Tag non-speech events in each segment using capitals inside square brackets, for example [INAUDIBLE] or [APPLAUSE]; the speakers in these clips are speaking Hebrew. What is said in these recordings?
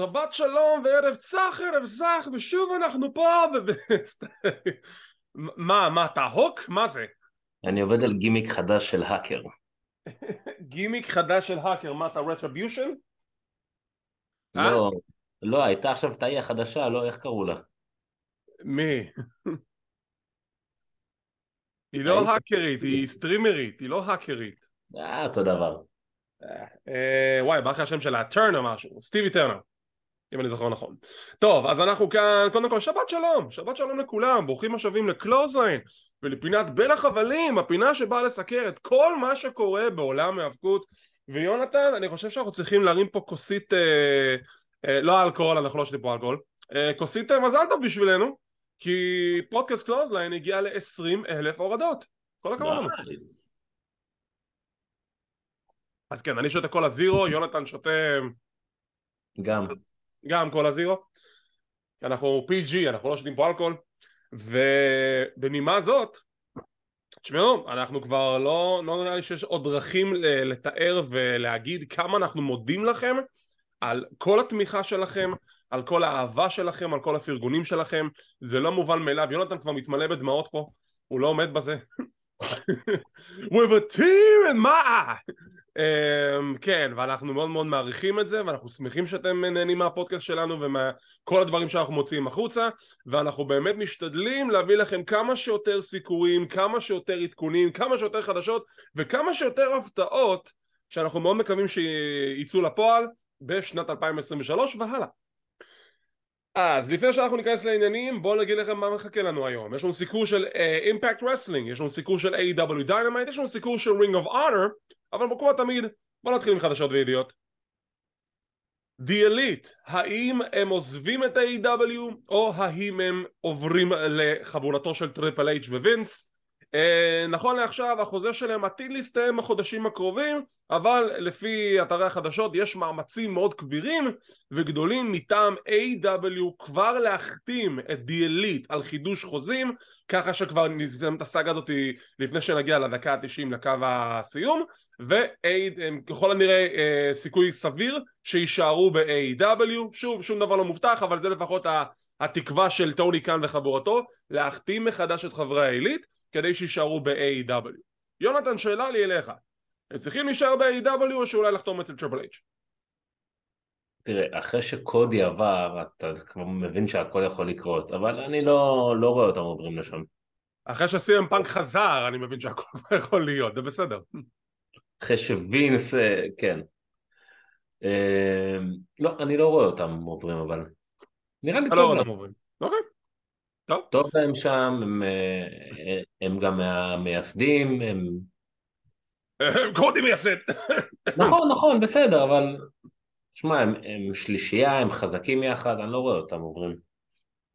שבת שלום וערב צח ערב זך ושוב אנחנו פה ו... [LAUGHS] מה, מה אתה הוק? מה זה? אני עובד על גימיק חדש של האקר. [LAUGHS] גימיק חדש של האקר, מה אתה Retribution? לא, לא, הייתה עכשיו את החדשה, לא, איך קראו לה? מי? [LAUGHS] היא לא האקרית, היא סטרימרית, היא לא האקרית. אה, אותו דבר. אה, וואי, בא לך השם שלה, טרנר משהו, סטיבי טרנר, אם אני זוכר נכון. טוב, אז אנחנו כאן, קודם כל שבת שלום, שבת שלום לכולם, ברוכים השבים לקלוזליין ולפינת בין החבלים, הפינה שבאה לסקר את כל מה שקורה בעולם ההאבקות. ויונתן, אני חושב שאנחנו צריכים להרים פה כוסית, אה, אה, לא אלכוהול, אנחנו לא שותים פה אלכוהול, אה, כוסית אה, מזל טוב בשבילנו, כי פודקאסט קלוזליין הגיע ל-20 אלף הורדות. כל הכבוד לנו. אז כן, אני שותה כל הזירו, יונתן שותה... גם. גם כל הזירו. אנחנו PG, אנחנו לא שותים פה אלכוהול. ובנימה זאת, תשמעו, אנחנו כבר לא, לא נראה לי שיש עוד דרכים לתאר ולהגיד כמה אנחנו מודים לכם על כל התמיכה שלכם, על כל האהבה שלכם, על כל הפרגונים שלכם, זה לא מובן מאליו, יונתן כבר מתמלא בדמעות פה, הוא לא עומד בזה. [LAUGHS] with a tear in my eye כן ואנחנו מאוד מאוד מעריכים את זה ואנחנו שמחים שאתם נהנים מהפודקאסט שלנו ומכל הדברים שאנחנו מוציאים החוצה ואנחנו באמת משתדלים להביא לכם כמה שיותר סיקורים כמה שיותר עדכונים כמה שיותר חדשות וכמה שיותר הפתעות שאנחנו מאוד מקווים שיצאו לפועל בשנת 2023 והלאה אז לפני שאנחנו ניכנס לעניינים בואו נגיד לכם מה מחכה לנו היום יש לנו סיקור של Impact אה, Wrestling יש לנו סיקור של AEW Dynamite יש לנו סיקור של Ring of Honor אבל כמו תמיד בואו נתחיל עם חדשות וידיעות The Elite האם הם עוזבים את AEW או האם הם עוברים לחבורתו של טריפל H ווינס נכון לעכשיו החוזה שלהם עתיד להסתיים בחודשים הקרובים אבל לפי אתרי החדשות יש מאמצים מאוד כבירים וגדולים מטעם A.W. כבר להחתים את Elite על חידוש חוזים ככה שכבר נסיים את הסאגה הזאת לפני שנגיע לדקה ה-90 לקו הסיום וככל הנראה uh, סיכוי סביר שיישארו ב-A.W. שוב שום דבר לא מובטח אבל זה לפחות התקווה של טוני קאן וחבורתו להחתים מחדש את חברי העילית כדי שיישארו ב-AEW. יונתן, שאלה לי אליך, הם צריכים להישאר ב-AEW או שאולי לחתום אצל Triple H? תראה, אחרי שקודי עבר, אז אתה כבר מבין שהכל יכול לקרות, אבל אני לא, לא רואה אותם עוברים לשם. אחרי שסי.אם פאנק חזר, אני מבין שהכל יכול להיות, זה בסדר. אחרי שווינס, אה, כן. אה, לא, אני לא רואה אותם עוברים, אבל... נראה לי טוב. לא עוברים. אוקיי. טוב. טוב להם שם, הם, אה, הם גם מהמייסדים, הם... קודי מייסד. נכון, נכון, בסדר, אבל... שמע, הם, הם שלישייה, הם חזקים יחד, אני לא רואה אותם עוברים.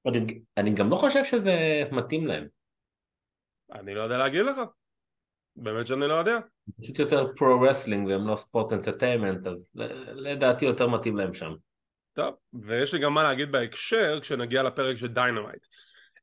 אני, אני גם לא חושב שזה מתאים להם. אני לא יודע להגיד לך. באמת שאני לא יודע. פשוט יותר pro-wrestling והם לא sports entertainment, אז לדעתי יותר מתאים להם שם. טוב, ויש לי גם מה להגיד בהקשר כשנגיע לפרק של דיינמייט.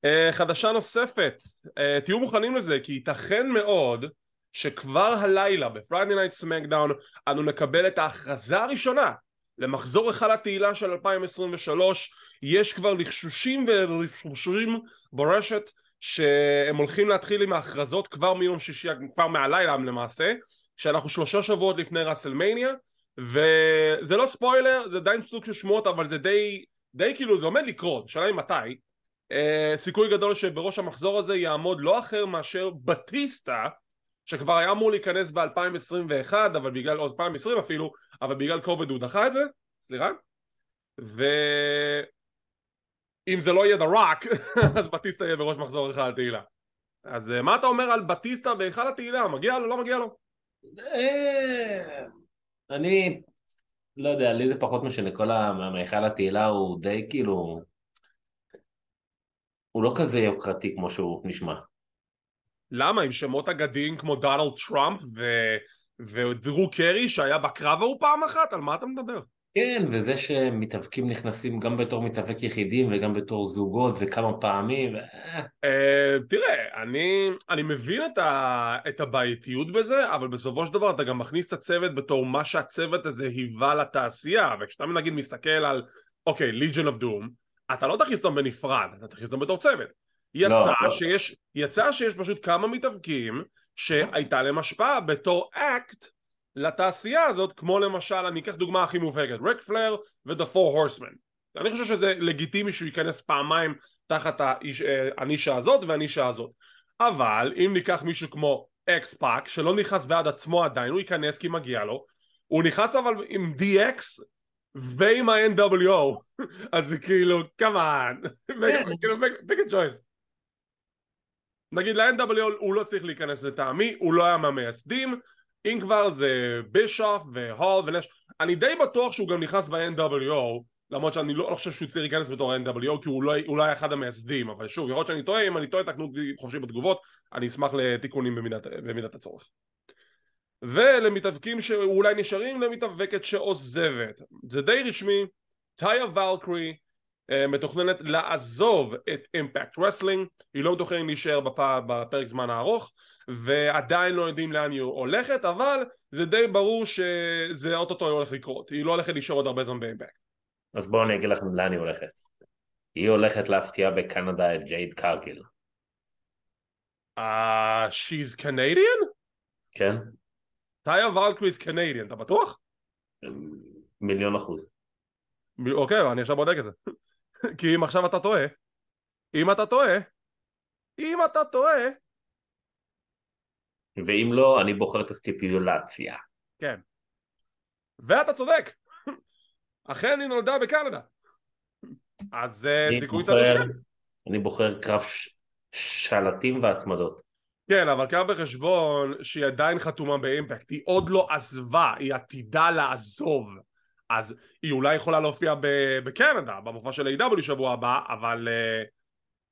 Uh, חדשה נוספת, uh, תהיו מוכנים לזה כי ייתכן מאוד שכבר הלילה בפריידי נייט סמקדאון אנו נקבל את ההכרזה הראשונה למחזור היכל התהילה של 2023 יש כבר לחשושים ולחשושים ברשת שהם הולכים להתחיל עם ההכרזות כבר מיום שישי, כבר מהלילה למעשה שאנחנו שלושה שבועות לפני ראסלמניה וזה לא ספוילר, זה די סוג של שמועות אבל זה די, די כאילו זה עומד לקרות, שאלה היא מתי אה, סיכוי גדול שבראש המחזור הזה יעמוד לא אחר מאשר בטיסטה שכבר היה אמור להיכנס ב-2021 אבל בגלל, או 2020 אפילו, אבל בגלל קוביד הוא דחה את זה, סליחה ואם זה לא יהיה The Rock [LAUGHS] אז בטיסטה יהיה בראש מחזור היכל התהילה אז אה, מה אתה אומר על בטיסטה בהיכל התהילה? מגיע לו, לא מגיע לו? אני לא יודע, לי זה פחות משנה, כל המהיכל התהילה הוא די כאילו הוא לא כזה יוקרתי כמו שהוא נשמע. למה? עם שמות אגדיים כמו דונלד טראמפ ו... ודרו קרי שהיה בקרב ההוא פעם אחת? על מה אתה מדבר? כן, וזה שמתאבקים נכנסים גם בתור מתאבק יחידים וגם בתור זוגות וכמה פעמים. Uh, תראה, אני, אני מבין את, ה, את הבעייתיות בזה, אבל בסופו של דבר אתה גם מכניס את הצוות בתור מה שהצוות הזה היווה לתעשייה, וכשאתה נגיד מסתכל על אוקיי, ליג'ן אוף דום, אתה לא תכניס אותם בנפרד, אתה תכניס אותם בתור צוות. יצא לא. שיש, יצא שיש פשוט כמה מתאבקים שהייתה להם השפעה בתור אקט לתעשייה הזאת, כמו למשל, אני אקח דוגמה הכי מובהקת, ריק פלר ו-The Four Horsemen. אני חושב שזה לגיטימי שהוא ייכנס פעמיים תחת אה, הנישה הזאת והנישה הזאת. אבל אם ניקח מישהו כמו אקס פאק, שלא נכנס בעד עצמו עדיין, הוא ייכנס כי מגיע לו, הוא נכנס אבל עם DX ועם ה-NWO, [LAUGHS] אז זה כאילו, כמובן, כאילו, pick a choice. נגיד ל-NWO הוא לא צריך להיכנס לטעמי, הוא לא היה מהמייסדים, אם כבר זה בישוף והול ונש, אני די בטוח שהוא גם נכנס ב-NWO, למרות שאני לא, לא חושב שהוא צריך להיכנס בתור ה-NWO כי הוא לא, הוא לא אחד המייסדים, אבל שוב, יכול להיות שאני טועה, אם אני טועה תקנו אותי חופשי בתגובות, אני אשמח לתיקונים במידת, במידת הצורך. ולמתאבקים שאולי נשארים למתאבקת שעוזבת, זה די רשמי, טאיה ולקרי אה, מתוכננת לעזוב את אימפקט רסלינג, היא לא מתוכננת להישאר בפ... בפרק זמן הארוך ועדיין לא יודעים לאן היא הולכת, אבל זה די ברור שזה אוטוטו הולך לקרות, היא לא הולכת להישאר עוד הרבה זמן באימפקט. אז בואו אני אגיד לכם לאן היא הולכת. היא הולכת להפתיע בקנדה את ג'ייד קרגיל, אה, she's Canadian? כן? טאיה ולקרי is Canadian, אתה בטוח? מיליון אחוז. אוקיי, אני עכשיו בודק את זה. [LAUGHS] כי אם עכשיו אתה טועה, אם אתה טועה, אם אתה טועה, ואם לא, אני בוחר את הסטיפולציה. כן. ואתה צודק. אכן היא נולדה בקנדה. אז אה, אני סיכוי סדר שתיים. אני בוחר קרב ש- שלטים והצמדות. כן, אבל קח בחשבון שהיא עדיין חתומה באימפקט, היא עוד לא עזבה, היא עתידה לעזוב. אז היא אולי יכולה להופיע בקנדה, במופע של A.W שבוע הבא, אבל uh,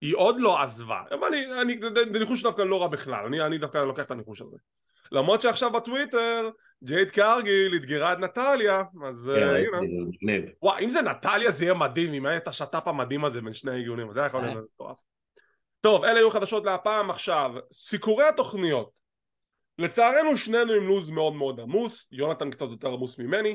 היא עוד לא עזבה. אבל אני, אני, זה- ניחוש דווקא לא רע בכלל, אני, אני דווקא לוקח את הניחוש הזה. למרות שעכשיו בטוויטר, ג'ייד קרגיל אתגרה את נטליה, אז ראיתי, הנה. וואי, אם זה נטליה זה יהיה מדהים, אם היה את השת"פ המדהים הזה בין שני העיגונים, זה היה יכול להיות מטורף. טוב, אלה היו חדשות להפעם עכשיו. סיקורי התוכניות. לצערנו שנינו עם לו"ז מאוד מאוד עמוס, יונתן קצת יותר עמוס ממני,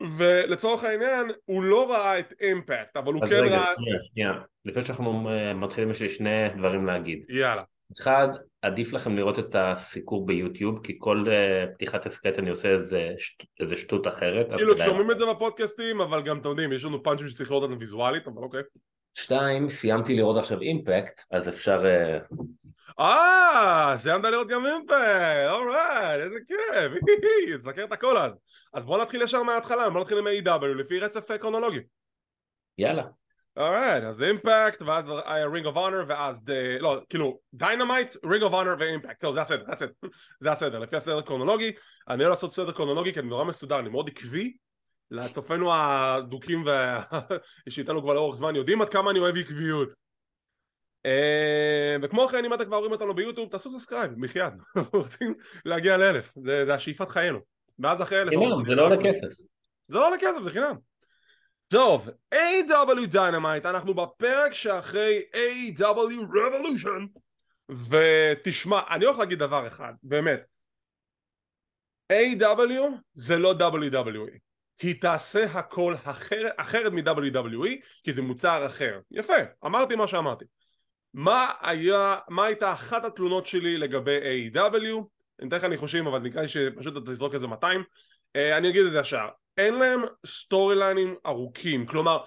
ולצורך העניין הוא לא ראה את אימפקט, אבל הוא כן רגע, ראה... שנייה, שנייה. לפני שאנחנו אה, מתחילים, יש לי שני דברים להגיד. יאללה. אחד, עדיף לכם לראות את הסיקור ביוטיוב, כי כל אה, פתיחת הסקט אני עושה איזה, שט, איזה שטות אחרת. כאילו. שומעים את זה בפודקאסטים, אבל גם אתם יודעים, יש לנו פאנצ'ים שצריך לראות אותם ויזואלית, אבל אוקיי. שתיים, סיימתי לראות עכשיו אימפקט, אז אפשר... אה, אה, סיימת לראות גם אימפקט, alright, איזה כיף, [LAUGHS] תסקר את הכל אז. אז בוא נתחיל ישר מההתחלה, בוא נתחיל עם AEW לפי רצף אה, קרונולוגי. יאללה. alright, אז אימפקט, ואז רינג אוף אונר, ואז, ד- לא, כאילו, דיינמייט, רינג אוף אונר ואימפקט, זהו, זה הסדר. [LAUGHS] זה הסדר, לפי הסדר קרונולוגי. אני לא לעשות סדר קרונולוגי כי אני נורא מסודר, אני מאוד עקבי. לצופינו האדוקים וה- [LAUGHS] שאיתנו כבר לאורך זמן יודעים עד כמה אני אוהב עקביות. אה, וכמו כן אם אתם כבר רואים אותנו ביוטיוב תעשו subscribe בחייאת [LAUGHS] אנחנו רוצים להגיע לאלף זה, זה השאיפת חיינו ואז אחרי אלף חינם, זה לא עולה כסף. זה לא עולה כסף זה חינם טוב AEW Dynamite אנחנו בפרק שאחרי AEW Revolution ותשמע אני הולך להגיד דבר אחד באמת A.W. זה לא WWE היא תעשה הכל אחרת, אחרת מ-WWE כי זה מוצר אחר יפה אמרתי מה שאמרתי מה היה, מה הייתה אחת התלונות שלי לגבי A.W. אני אתן לך ניחושים אבל נקרא לי שפשוט אתה תזרוק איזה 200 אה, אני אגיד את זה ישר. אין להם סטורי ליינים ארוכים. כלומר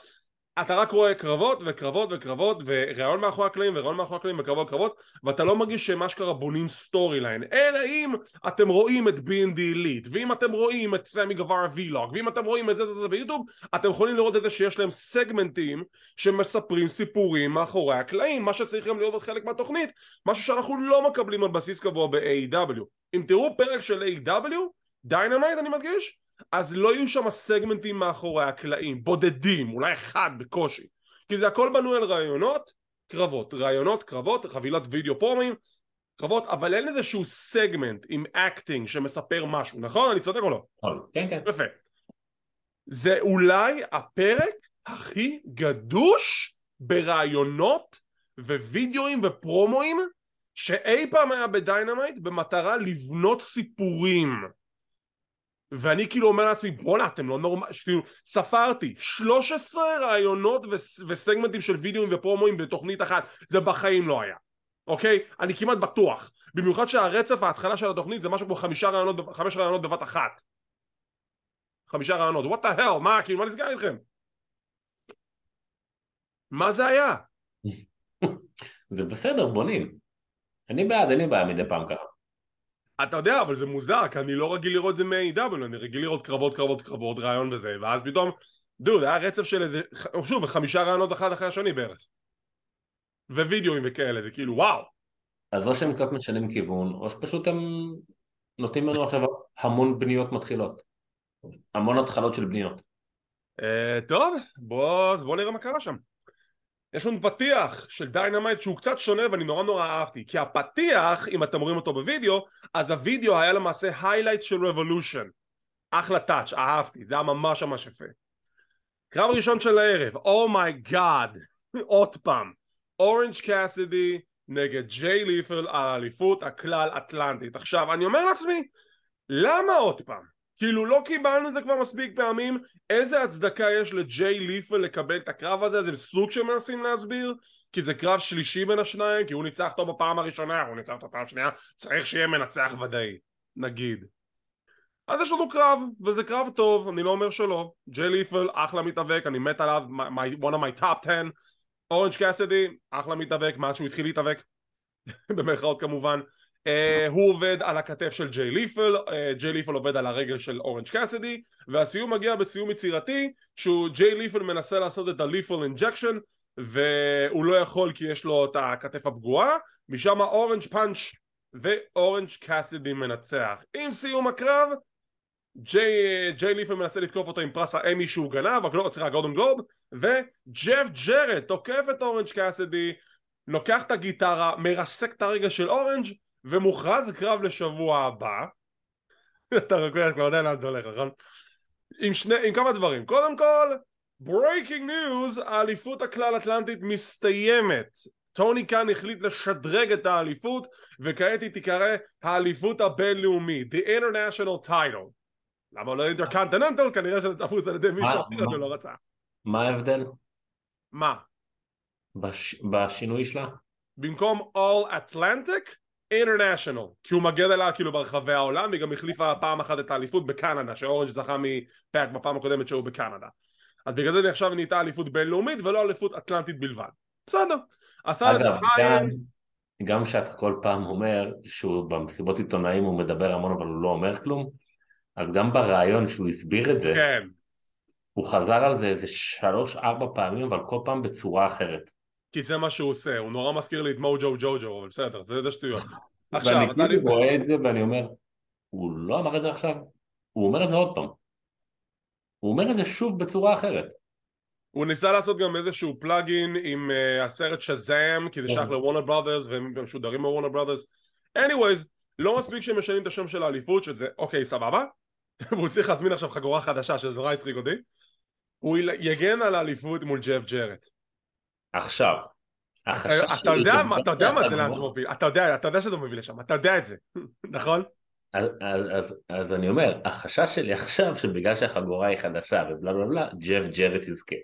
אתה רק רואה קרבות וקרבות וקרבות וראיון מאחורי הקלעים וראיון מאחורי הקלעים וקרבות וקרבות ואתה לא מרגיש שהם אשכרה בונים storyline אלא אם אתם רואים את B&D Elite ואם אתם רואים את סמי גווארה וילוג ואם אתם רואים את זה זה זה ביוטיוב אתם יכולים לראות את זה שיש להם סגמנטים שמספרים סיפורים מאחורי הקלעים מה שצריך גם להיות חלק מהתוכנית משהו שאנחנו לא מקבלים על בסיס קבוע ב-AEW אם תראו פרק של AEW דיינמייט אני מדגיש אז לא יהיו שם סגמנטים מאחורי הקלעים, בודדים, אולי אחד בקושי כי זה הכל בנוי על ראיונות, קרבות, ראיונות, קרבות, חבילות וידאו פרומואים, קרבות, אבל אין איזשהו סגמנט עם acting שמספר משהו, נכון? אני צודק או לא? נכון, כן, כן. יפה. זה אולי הפרק הכי גדוש בראיונות ווידאוים ופרומואים שאי פעם היה בדיינמייט במטרה לבנות סיפורים. ואני כאילו אומר לעצמי בואנה אתם לא נורמל, כאילו ספרתי 13 רעיונות ו- וסגמנטים של וידאוים ופרומואים בתוכנית אחת זה בחיים לא היה אוקיי? אני כמעט בטוח במיוחד שהרצף ההתחלה של התוכנית זה משהו כמו חמישה רעיונות, חמש רעיונות בבת אחת חמישה רעיונות what the hell מה כאילו מה נסגר איתכם? מה זה היה? [LAUGHS] זה בסדר בונים אני בעד אין לי בעיה מדי פעם ככה אתה יודע, אבל זה מוזר, כי אני לא רגיל לראות את זה מ-AEW, אני רגיל לראות קרבות, קרבות, קרבות, ראיון וזה, ואז פתאום, דוד, היה רצף של איזה, שוב, חמישה ראיונות אחד אחרי השני בערך. ווידאוים וכאלה, זה כאילו וואו. אז או שהם קצת משנים כיוון, או שפשוט הם נותנים לנו עכשיו המון בניות מתחילות. המון התחלות של בניות. Uh, טוב, בוא, בוא נראה מה קרה שם. יש לנו פתיח של דיינמייט שהוא קצת שונה ואני נורא נורא אהבתי כי הפתיח אם אתם רואים אותו בווידאו אז הווידאו היה למעשה highlight של רבולושן אחלה touch אהבתי זה היה ממש ממש יפה. קרב ראשון של הערב oh my God oh [LAUGHS] עוד פעם אורנג' קאסידי נגד ג'יי לית'ל על האליפות הכלל אטלנטית. עכשיו אני אומר לעצמי למה עוד פעם כאילו לא קיבלנו את זה כבר מספיק פעמים. איזה הצדקה יש לג'יי לית'ל לקבל את הקרב הזה? זה סוג שמנסים להסביר כי זה קרב שלישי בין השניים כי הוא ניצח אותו בפעם הראשונה הוא ניצח אותו בפעם השנייה. צריך שיהיה מנצח ודאי נגיד. אז יש לנו קרב וזה קרב טוב אני לא אומר שלא. ג'יי לית'ל אחלה מתאבק אני מת עליו my, one of my top 10 אורנג' קאסידי אחלה מתאבק מאז שהוא התחיל להתאבק. [LAUGHS] במרכאות כמובן הוא עובד על הכתף של ג'יי לית'ל, uh, ג'יי לית'ל עובד על הרגל של אורנג' קאסידי והסיום מגיע בסיום יצירתי שהוא ג'יי לית'ל מנסה לעשות את הלית'ל אינג'קשן והוא לא יכול כי יש לו את הכתף הפגועה משם אורנג' פאנץ' ואורנג' קאסידי מנצח. עם סיום הקרב ג'יי, ג'יי לית'ל מנסה לתקוף אותו עם פרס האמי שהוא גנב, סליחה גולדן גלוב וג'ף ג'רד תוקף את אורנג' קאסידי לוקח את הגיטרה, מרסק את הרגל של אורנג' ומוכרז קרב לשבוע הבא [LAUGHS] אתה כבר יודע לאן זה הולך נכון? עם, שני, עם כמה דברים קודם כל breaking news האליפות הכלל אטלנטית מסתיימת טוני קאן החליט לשדרג את האליפות וכעת היא תיקרא האליפות הבינלאומית The International Title למה לא אינטרקנטננטל? כנראה שזה תפוס על ידי מישהו אחר זה לא רצה מה ההבדל? מה? בש... בשינוי שלה? במקום All Atlantic אינטרנשיונל כי הוא מגן עליה כאילו ברחבי העולם היא גם החליפה פעם אחת את האליפות בקנדה שאורנג' זכה מפאק בפעם הקודמת שהוא בקנדה. אז בגלל זה עכשיו נהייתה אליפות בינלאומית ולא אליפות אטלנטית בלבד. בסדר. אגב גם, גם שאתה כל פעם אומר שהוא במסיבות עיתונאים הוא מדבר המון אבל הוא לא אומר כלום אז גם בריאיון שהוא הסביר את זה כן. הוא חזר על זה איזה שלוש ארבע פעמים אבל כל פעם בצורה אחרת כי זה מה שהוא עושה, הוא נורא מזכיר לי את מוג'ו ג'וג'ו, אבל בסדר, זה, זה שטויות. [LAUGHS] עכשיו, ואני כאילו רואה את זה ואני אומר, הוא לא אמר את זה עכשיו, הוא אומר את זה עוד פעם. הוא אומר את זה שוב בצורה אחרת. הוא ניסה לעשות גם איזשהו פלאגין עם uh, הסרט שזאם, כי זה שייך כן. לוורנר בראדרס, והם משודרים בוורנר בראדרס. anyways, לא מספיק שהם משנים את השם של האליפות, שזה אוקיי, סבבה, [LAUGHS] והוא צריך להזמין עכשיו חגורה חדשה, שזה נורא הצחיק אותי. הוא יגן על האליפות מול ג'ף ג'רט. עכשיו. אתה יודע מה, אתה יודע מה זה לאן זה מוביל, אתה יודע, אתה יודע שזה מוביל לשם, אתה יודע את זה, [LAUGHS] נכון? אז, אז, אז אני אומר, החשש שלי עכשיו שבגלל שהחגורה היא חדשה ובלה בלה בלה, ג'ף ג'רט יזכה.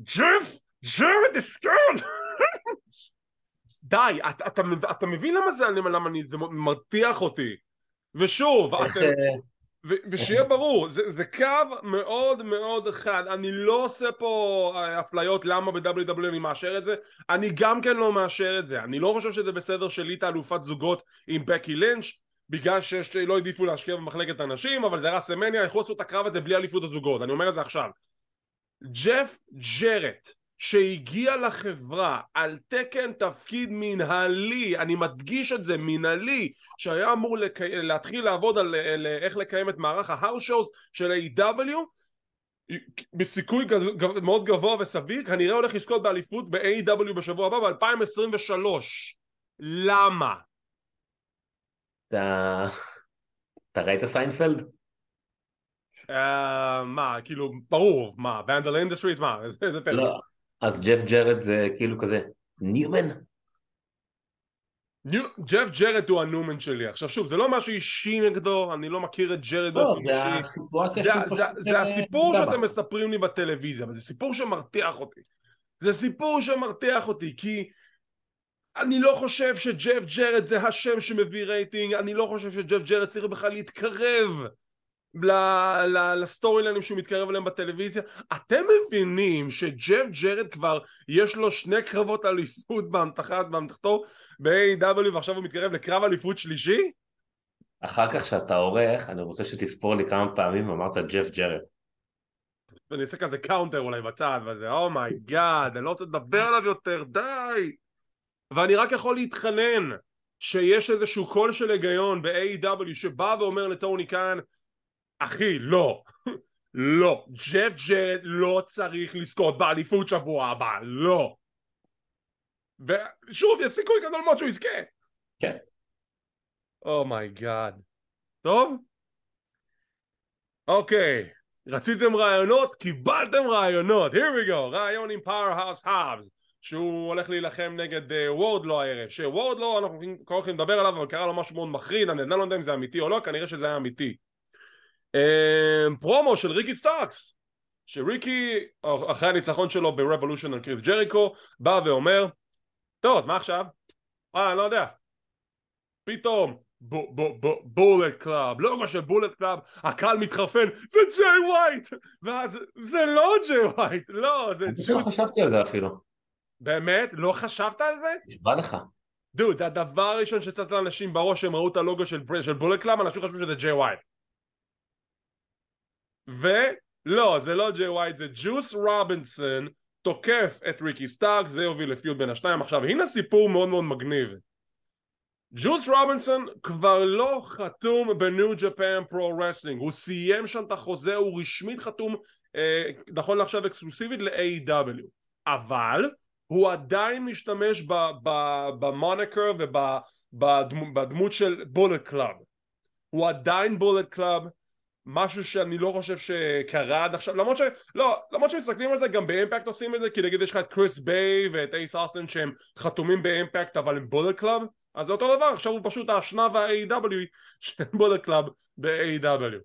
ג'ף ג'רט יזכה! [LAUGHS] די, אתה, אתה, אתה מבין למה זה, למה אני, זה מרתיח אותי. ושוב, אתם... ושיהיה ברור, זה, זה קו מאוד מאוד חד, אני לא עושה פה אה, אפליות למה ב-WW e אני מאשר את זה, אני גם כן לא מאשר את זה, אני לא חושב שזה בסדר שליטה אלופת זוגות עם בקי לינץ' בגלל שלא העדיפו להשקיע במחלקת הנשים, אבל זה ראסמניה, איך עשו את הקרב הזה בלי אליפות הזוגות, אני אומר את זה עכשיו. ג'ף ג'רט שהגיע לחברה על תקן תפקיד מנהלי, אני מדגיש את זה, מנהלי, שהיה אמור לק... להתחיל לעבוד על, על איך לקיים את מערך ההאוס שואוס של ה-AW, בסיכוי גב... מאוד גבוה וסביר, כנראה הולך לזכות באליפות ב-AEW בשבוע הבא ב-2023. למה? אתה... אתה ראית סיינפלד? אה, מה, כאילו, ברור, מה, ונדליי אינדסטריז, מה, איזה פרק? לא, אז ג'ף ג'רד זה כאילו כזה, ניומן? ג'ף ג'רד הוא הניומן שלי עכשיו שוב זה לא משהו אישי נגדו אני לא מכיר את ג'רד לא, באופן זה אישי זה, זה, זה אה, הסיפור שאתם בה. מספרים לי בטלוויזיה וזה סיפור שמרתיח אותי זה סיפור שמרתיח אותי כי אני לא חושב שג'ף ג'רד זה השם שמביא רייטינג אני לא חושב שג'ף ג'רד צריך בכלל להתקרב ל storyline ים שהוא מתקרב אליהם בטלוויזיה אתם מבינים שג'ף ג'רד כבר יש לו שני קרבות אליפות באמתחת באמתחתו ב-AEW ועכשיו הוא מתקרב לקרב אליפות שלישי? אחר כך שאתה עורך, אני רוצה שתספור לי כמה פעמים אמרת ג'ף ג'רד. ואני אעשה כזה counter אולי בצד וזה oh my God אני לא רוצה לדבר עליו יותר די ואני רק יכול להתחנן שיש איזשהו קול של היגיון ב-AEW שבא ואומר לטוני קאן אחי לא. לא. ג'ף ג'רד לא צריך לזכות באליפות שבוע הבא לא. ושוב יש סיכוי גדול מאוד שהוא יזכה. כן. Oh my God טוב? אוקיי. רציתם רעיונות? קיבלתם רעיונות. Here we go. רעיון עם פאוור-האוס האבס שהוא הולך להילחם נגד וורדלו הערב. שוורדלו אנחנו כבר הולכים לדבר עליו אבל קרה לו משהו מאוד מחריד אני לא יודע אם זה אמיתי או לא כנראה שזה היה אמיתי. אמ, פרומו של ריקי סטארקס שריקי אחרי הניצחון שלו ב-Revolution על קריס ג'ריקו בא ואומר טוב אז מה עכשיו? אה אני לא יודע פתאום בולט קלאב, לוגו של בולט קלאב, הקהל מתחרפן, זה ג'יי ווייט! ואז זה לא ג'יי ווייט, לא, זה אני פשוט לא. חשבתי על זה אפילו. באמת? לא חשבת על זה? נשבע לך. דוד, הדבר הראשון שצץ לאנשים בראש שהם ראו את הלוגו של, של בולט קלאב, אנשים חשבו שזה ג'יי ווייט. ולא, זה לא ג'יי ווייט, זה ג'וס רובינסון תוקף את ריקי סטארקס, זה יוביל ל-feud בין השניים. עכשיו, הנה סיפור מאוד מאוד מגניב. ג'וס רובינסון כבר לא חתום בניו ג'פן פרו רסלינג הוא סיים שם את החוזה הוא רשמית חתום אה, נכון לעכשיו אקסקלוסיבית ל-AEW אבל הוא עדיין משתמש ב-moniker ובדמות של בולט קלאב הוא עדיין בולט קלאב משהו שאני לא חושב שקרה עד עכשיו למרות ש... לא, למרות שמסתכלים על זה גם באימפקט עושים את זה כי נגיד יש לך את קריס ביי ואת אייס אוסטן שהם חתומים באימפקט אבל הם בולט קלאב אז זה אותו דבר עכשיו הוא פשוט האשנב ה-AEW של בולט קלאב ב-AEW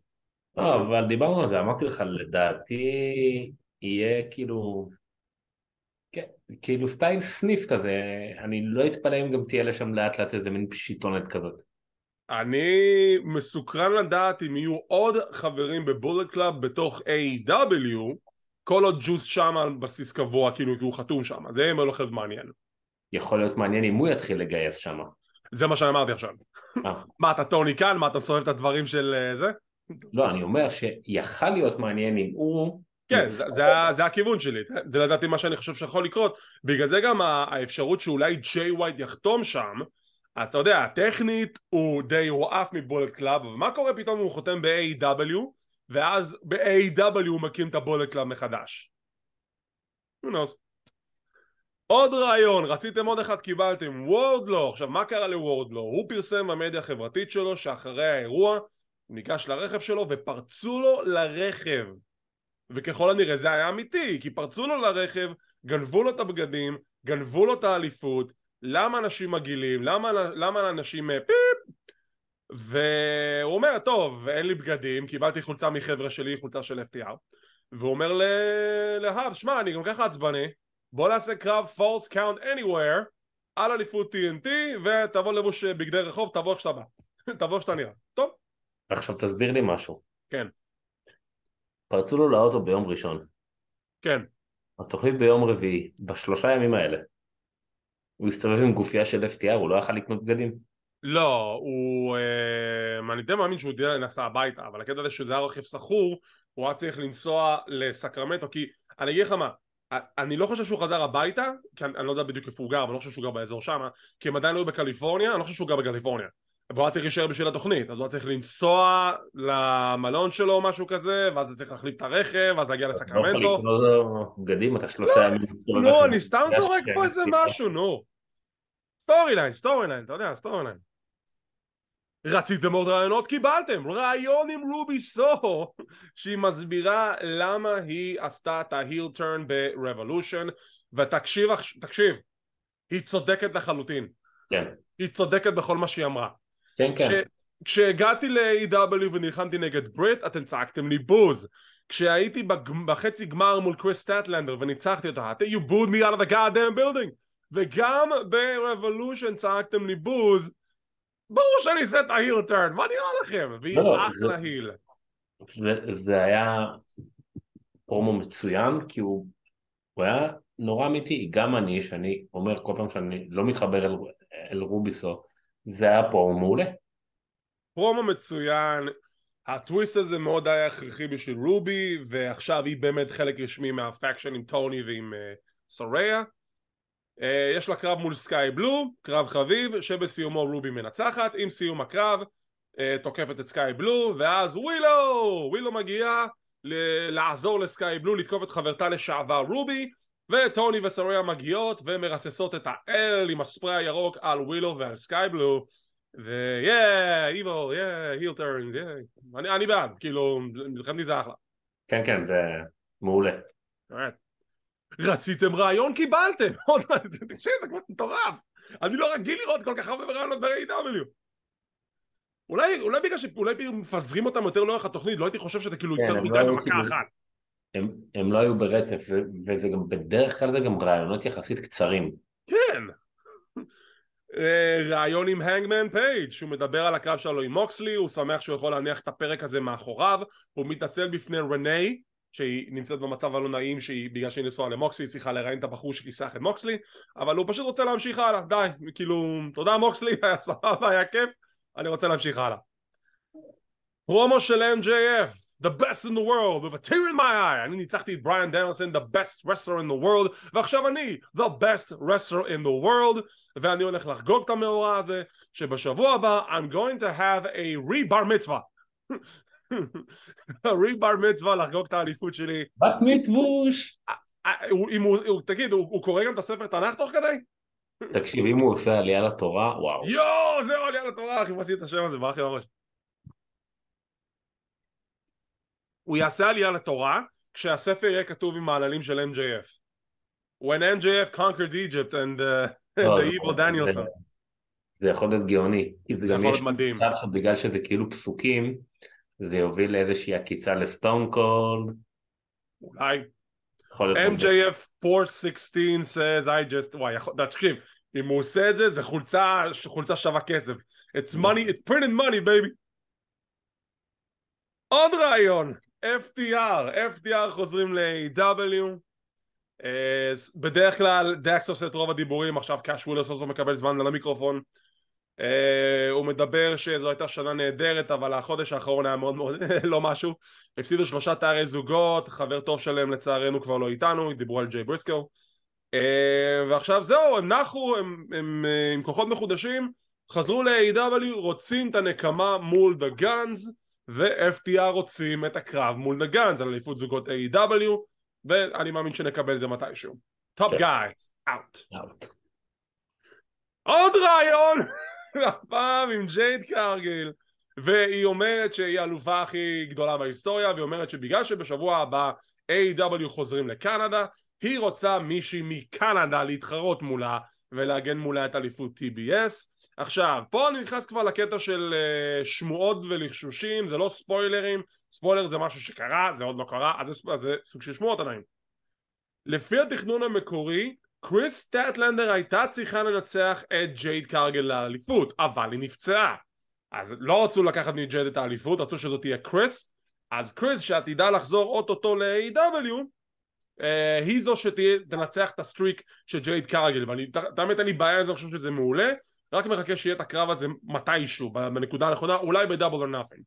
לא, אבל דיברנו על זה, אמרתי לך, לדעתי יהיה כאילו... כן, כאילו style סניף כזה, אני לא אתפלא אם גם תהיה לשם לאט לאט איזה מין פשיטונת כזאת. אני מסוקרן לדעת אם יהיו עוד חברים בבולט קלאב בתוך AEW כל עוד ג'וס שם על בסיס קבוע כאילו כי הוא חתום שם זה יהיה להיות מעניין יכול להיות מעניין אם הוא יתחיל לגייס שם. זה מה שאמרתי עכשיו אה. מה אתה טוני קאן? מה אתה סובב את הדברים של אה, זה? לא, אני אומר שיכל להיות מעניין אם הוא... כן, זה, זה, זה הכיוון שלי, זה לדעתי מה שאני חושב שיכול לקרות, בגלל זה גם האפשרות שאולי ג'יי ווייט יחתום שם, אז אתה יודע, טכנית הוא די הועף מבולט קלאב, אבל מה קורה פתאום אם הוא חותם ב-AEW, ואז ב-AEW הוא מקים את הבולט קלאב מחדש? Who knows. עוד רעיון, רציתם עוד אחד קיבלתם, וורדלו, עכשיו מה קרה לוורדלו? הוא פרסם במדיה החברתית שלו שאחרי האירוע הוא ניגש לרכב שלו ופרצו לו לרכב וככל הנראה זה היה אמיתי כי פרצו לו לרכב, גנבו לו את הבגדים, גנבו לו את האליפות למה אנשים מגעילים? למה, למה אנשים אה, פיפ? והוא אומר טוב אין לי בגדים קיבלתי חולצה מחבר'ה שלי חולצה של FTR והוא אומר ל- להאב שמע אני גם ככה עצבני בוא נעשה קרב false count anywhere על אליפות TNT ותבוא לבוש אה, בגדי רחוב תבוא איך שאתה בא [LAUGHS] תבוא איך שאתה נראה טוב עכשיו תסביר לי משהו. כן. פרצו לו לאוטו ביום ראשון, כן התוכנית ביום רביעי, בשלושה ימים האלה. הוא הסתובב עם גופייה של FTR, הוא לא יכל לקנות בגדים. לא, הוא... אה, אני די מאמין שהוא די נסע הביתה, אבל הקטע הזה שזה היה רכב סחור, הוא היה צריך לנסוע לסקרמנטו, כי אני אגיד לך מה, אני לא חושב שהוא חזר הביתה, כי אני, אני לא יודע בדיוק איפה הוא גר, אבל אני לא חושב שהוא גר באזור שם, כי הם עדיין היו בקליפורניה, אני לא חושב שהוא גר בקליפורניה. והוא היה צריך להישאר בשביל התוכנית, אז הוא היה צריך לנסוע למלון שלו או משהו כזה, ואז הוא צריך להחליף את הרכב, ואז להגיע אתה לא יכול לסקרמנטו. לקנות בגדים, אתה שלושה ימים. מסתובב נו, לכם. אני סתם זורק פה איזה. משהו, נו. storyline, storyline, אתה יודע, storyline. רציתם עוד רעיונות? קיבלתם! רעיון עם רובי סוהו שהיא מסבירה למה היא עשתה את ה-heel turn ב-Revolution ותקשיב, תקשיב, היא צודקת לחלוטין. כן, היא צודקת בכל מה שהיא אמרה. כן, כן. כש- כשהגעתי ל-AEW ונלחמתי נגד בריט, אתם צעקתם לי בוז. כשהייתי בג- בחצי גמר מול קריס סטטלנדר וניצחתי אותה, אתם you booed me out of the goddamn building. וגם ב-Revolution צעקתם לי בוז. ברור שאני אעשה את ההיל טרן, מה נראה לכם? והיא לא, לא, אחלה זה- היל. זה, זה היה פרומו מצוין, כי הוא, הוא היה נורא אמיתי. גם אני, שאני אומר כל פעם שאני לא מתחבר אל, אל רוביסו, זה היה פרומו מעולה. פרומו מצוין, הטוויסט הזה מאוד היה הכרחי בשביל רובי, ועכשיו היא באמת חלק רשמי מה-faction עם טוני ועם אה, סוריה. אה, יש לה קרב מול סקאי בלו, קרב חביב, שבסיומו רובי מנצחת, עם סיום הקרב, אה, תוקפת את סקאי בלו, ואז ווילו! ווילו מגיעה ל- לעזור לסקאי בלו לתקוף את חברתה לשעבר רובי, וטוני וסוריה מגיעות ומרססות את ה-L עם הספריי הירוק על ווילו ועל סקאי בלו ויאה, איבו, יאה, היל טרן, יאה. אני בעד, כאילו, מבחינתי זה אחלה. כן, כן, זה מעולה. רציתם רעיון, קיבלתם. [LAUGHS] תקשיב, זה כבר מטורף. אני לא רגיל לראות כל כך הרבה רעיונות ב-AW. אולי, אולי בגלל שאולי מפזרים אותם יותר לאורך התוכנית, לא הייתי חושב שזה כאילו כן, יותר מדי לא במכה אחת. הם, הם לא היו ברצף, וזה גם בדרך כלל זה גם רעיונות יחסית קצרים. כן. אה, ראיון עם הנגמן פייג' שהוא מדבר על הקרב שלו עם מוקסלי הוא שמח שהוא יכול להניח את הפרק הזה מאחוריו הוא מתנצל בפני רני שהיא נמצאת במצב הלא נעים שהיא בגלל שהיא נשואה למוקסלי היא צריכה לראיין את הבחור שכיסח את מוקסלי אבל הוא פשוט רוצה להמשיך הלאה די כאילו תודה מוקסלי [LAUGHS] היה סבבה היה כיף אני רוצה להמשיך הלאה פרומו של MJF the best in the world with a tear in my eye אני ניצחתי את בריאן דניאלסון the best wrestler in the world ועכשיו אני the best wrestler in the world ואני הולך לחגוג את המאורע הזה שבשבוע הבא I'm going to have a re-bar מצווה [LAUGHS] re-bar מצווה לחגוג את האליפות שלי בת מצווש! אה, הוא- אם הוא, תגיד הוא, קורא גם את הספר תנ"ך תוך כדי? תקשיב, אם הוא עושה עלייה לתורה, וואו. יואו זהו עלייה לתורה אחי עשיתי את השם הזה ברח לי בראש הוא יעשה עלייה לתורה כשהספר יהיה כתוב עם מעללים של MJF When MJF conquered Egypt and uh, [LAUGHS] לא, the evil Danielson זה- יכול להיות גאוני. זה גם יכול יש להיות מדהים. מצב שבגלל שזה כאילו פסוקים, זה יוביל לאיזושהי עקיצה לסטון קולד. אולי. MJF 416 says I just וואי תקשיב אם הוא עושה את זה זה חולצה חולצה שווה כסף it's money it's printed money baby עוד רעיון FTR FTR חוזרים ל-AEW אה, בדרך כלל דאקס עושה את רוב הדיבורים עכשיו קאש ווילר סוף מקבל זמן על המיקרופון. אה, הוא מדבר שזו הייתה שנה נהדרת אבל החודש האחרון היה מאוד מאוד [LAUGHS] לא משהו. הפסידו שלושה תארי זוגות חבר טוב שלהם לצערנו כבר לא איתנו דיברו על ג'יי בריסקו. אה, ועכשיו זהו הם נחו הם, הם אה, עם כוחות מחודשים חזרו ל-AEW רוצים את הנקמה מול דה גאנז ו-FTR רוצים את הקרב מול גאנז על אליפות זוגות AEW ואני מאמין שנקבל את זה מתישהו Top guys out, out. עוד רעיון [LAUGHS] הפעם עם ג'ייד קרגיל והיא אומרת שהיא האלופה הכי גדולה בהיסטוריה והיא אומרת שבגלל שבשבוע הבא AEW חוזרים לקנדה היא רוצה מישהי מקנדה להתחרות מולה ולהגן מולה את אליפות TBS עכשיו פה אני נכנס כבר לקטע של uh, שמועות ולחשושים זה לא ספוילרים. ספוילר זה משהו שקרה זה עוד לא קרה אז זה, אז זה סוג של שמועות עדיין. לפי התכנון המקורי קריס סטטלנדר הייתה צריכה לנצח את ג'ייד קרגל לאליפות, אבל היא נפצעה. אז לא רצו לקחת מג'ייד את האליפות, רצו שזאת תהיה קריס, אז קריס שעתידה לחזור אוטוטו ל-AEW, אה, היא זו שתנצח את ה-streak של ג'ייד קרגל, ואני, את האמת אין לי בעיה עם זה, אני חושב שזה מעולה, רק מחכה שיהיה את הקרב הזה מתישהו, בנקודה הנכונה, אולי ב-Double or Nothing.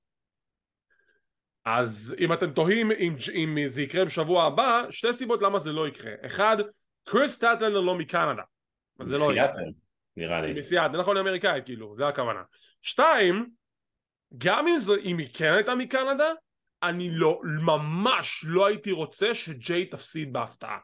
אז אם אתם תוהים אם, אם זה יקרה בשבוע הבא, שתי סיבות למה זה לא יקרה. אחד, קריס סטטלנדר לא מקנדה. אז זה לא יהיה. מסיאטל, נראה לי. מסיאטל, נכון, אמריקאית כאילו, זה הכוונה. שתיים, גם אם, זו, אם היא כן הייתה מקנדה, אני לא, ממש לא הייתי רוצה שג'ייד תפסיד בהפתעה.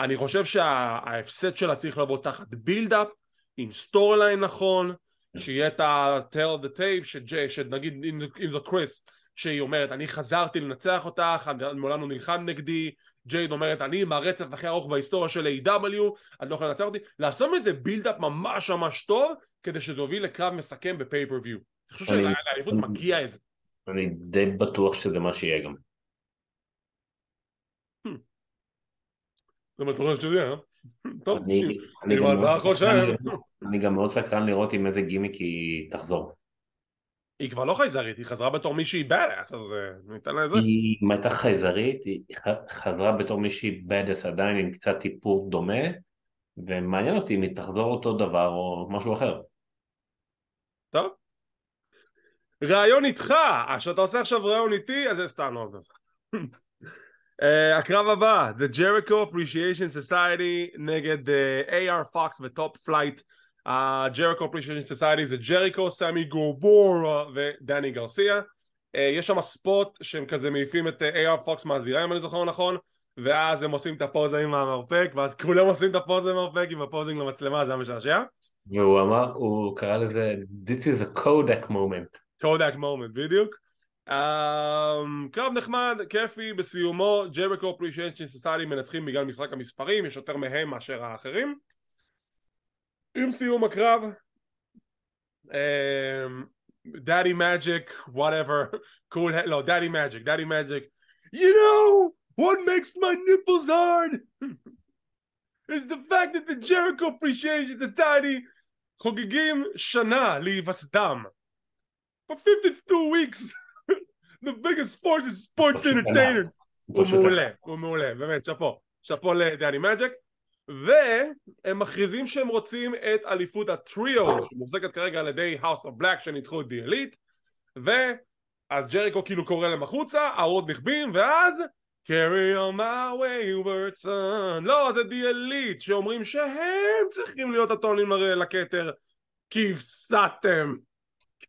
אני חושב שההפסד שלה צריך לבוא תחת build-up, עם storyline נכון, שיהיה את ה-tale of the tape, שג'ייד, שנגיד אם זו קריס, שהיא אומרת אני חזרתי לנצח אותך, מעולם לא נלחמת נגדי, ג'ייד אומרת אני עם הרצף הכי ארוך בהיסטוריה של AEW, את לא יכולה לנצח אותי, לעשות מזה build-up ממש ממש טוב כדי שזה יוביל לקרב מסכם ב-pay-per-view. אני חושב שלאליפות מגיע את זה. אני די בטוח שזה מה שיהיה גם. זה מה חושב שזה, אה? טוב, אני, אם- אתה חושב. אני גם מאוד סקרן לראות עם איזה גימיק היא תחזור. היא כבר לא חייזרית, היא חזרה בתור מישהי בדאס, אז אה, ניתן לה את זה. היא הייתה חייזרית, היא חזרה בתור מישהי בדס עדיין עם קצת איפור דומה, ומעניין אותי אם היא תחזור אותו דבר או משהו אחר. טוב. ראיון איתך, אז שאתה עושה עכשיו ראיון איתי, אז זה סתם לא טוב. [LAUGHS] אה, הקרב הבא, The Jericho Appreciation Society נגד אה, AR Fox ו-Top Flight. ה-Jericho Appreciation Society זה ג'ריקו, סמי גווארה ודני גרסיה. אה, יש שם spot שהם כזה מעיפים את אה, AR Fox מהזירה אם אני זוכר נכון, ואז הם עושים את הפוזה עם המרפק, ואז כולם עושים את הפוזה עם המרפק עם ה-posing למצלמה, זה היה משעשע. והוא אמר, הוא קרא לזה This is a Kodak moment. Kodak moment בדיוק. Um, קרב נחמד, כיפי, בסיומו Jericho Appreciation Society מנצחים בגלל משחק המספרים, יש יותר מהם מאשר האחרים. עם סיום הקרב, Daddy Magic, whatever, cool, לא, Daddy Magic, Daddy Magic, you know what makes my nipples hard is the fact that the Jericho Appreciation Society חוגגים שנה להיווסדם. For 52 weeks, [LAUGHS] the biggest sports sports פשוט entertainers. הוא מעולה, הוא מעולה, באמת, שאפו. שאפו לדני מג'ק. והם מכריזים שהם רוצים את אליפות הטריו, שמוחזקת כרגע על ידי House of Black שניצחו את די אליט. ואז ג'ריקו כאילו קורא להם החוצה, האורות נכבים, ואז carry on my wayward son. לא, זה די אליט, שאומרים שהם צריכים להיות הטונים לכתר, כי הפסדתם.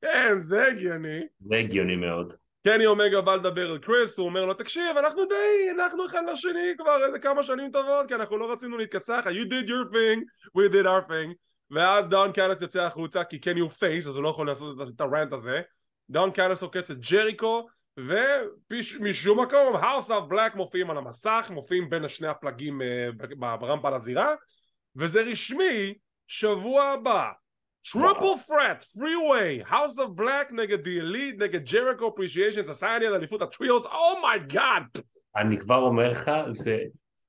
כן, זה הגיוני. זה הגיוני מאוד. קני אומגה בא לדבר אל קריס, הוא אומר לו תקשיב אנחנו די, אנחנו אחד לשני כבר איזה כמה שנים טובות כי אנחנו לא רצינו להתכסח, you did your thing, we did our thing ואז דון קאלס יוצא החוצה כי קני הוא face אז הוא לא יכול לעשות את ה-rant הזה דון קאלס עוקץ את ג'ריקו ומשום מקום House of Black מופיעים על המסך, מופיעים בין שני הפלגים אה, ברמפה לזירה וזה רשמי, שבוע הבא triple threat, three way, House of Black נגד The Elite, נגד Jericho Appreciation Society על אליפות ה-Trios, oh my god! אני כבר אומר לך, זה,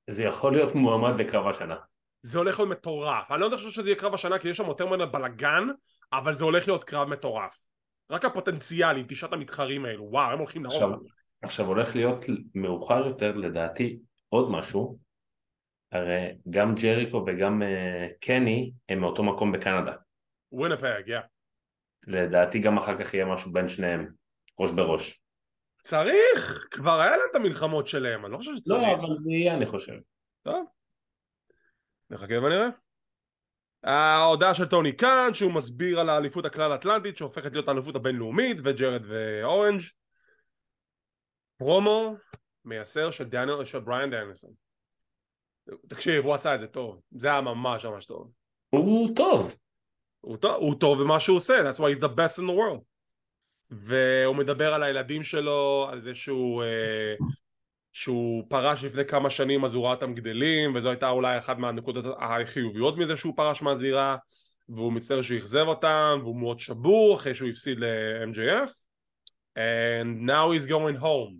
זה יכול להיות מועמד לקרב השנה. זה הולך להיות מטורף. אני לא חושב שזה יהיה קרב השנה כי יש שם יותר מדי בלאגן, אבל זה הולך להיות קרב מטורף. רק הפוטנציאל עם תשעת המתחרים האלו, וואו, הם הולכים עכשיו, לעוף. עכשיו הולך להיות מאוחר יותר, לדעתי, עוד משהו. הרי גם ג'ריקו וגם uh, קני הם מאותו מקום בקנדה. וויניפג, yeah. לדעתי גם אחר כך יהיה משהו בין שניהם, ראש בראש. צריך! כבר היה להם את המלחמות שלהם, אני לא חושב שצריך. לא, אבל זה יהיה אני חושב. טוב. נחכה ונראה. ההודעה של טוני קאן שהוא מסביר על האליפות הכלל אטלנטית שהופכת להיות האליפות הבינלאומית וג'רד ואורנג' פרומו מייסר של, דניאל, של בריאן דניאלסון תקשיב הוא עשה את זה טוב זה היה ממש ממש טוב הוא טוב. הוא טוב, הוא טוב במה שהוא עושה that's why he's the best in the world. והוא מדבר על הילדים שלו על זה שהוא אה, שהוא פרש לפני כמה שנים אז הוא ראה אותם גדלים וזו הייתה אולי אחת מהנקודות החיוביות מזה שהוא פרש מהזירה והוא מצטער שהוא אכזב אותם והוא מאוד שבור אחרי שהוא הפסיד ל-MJF and now he's going home.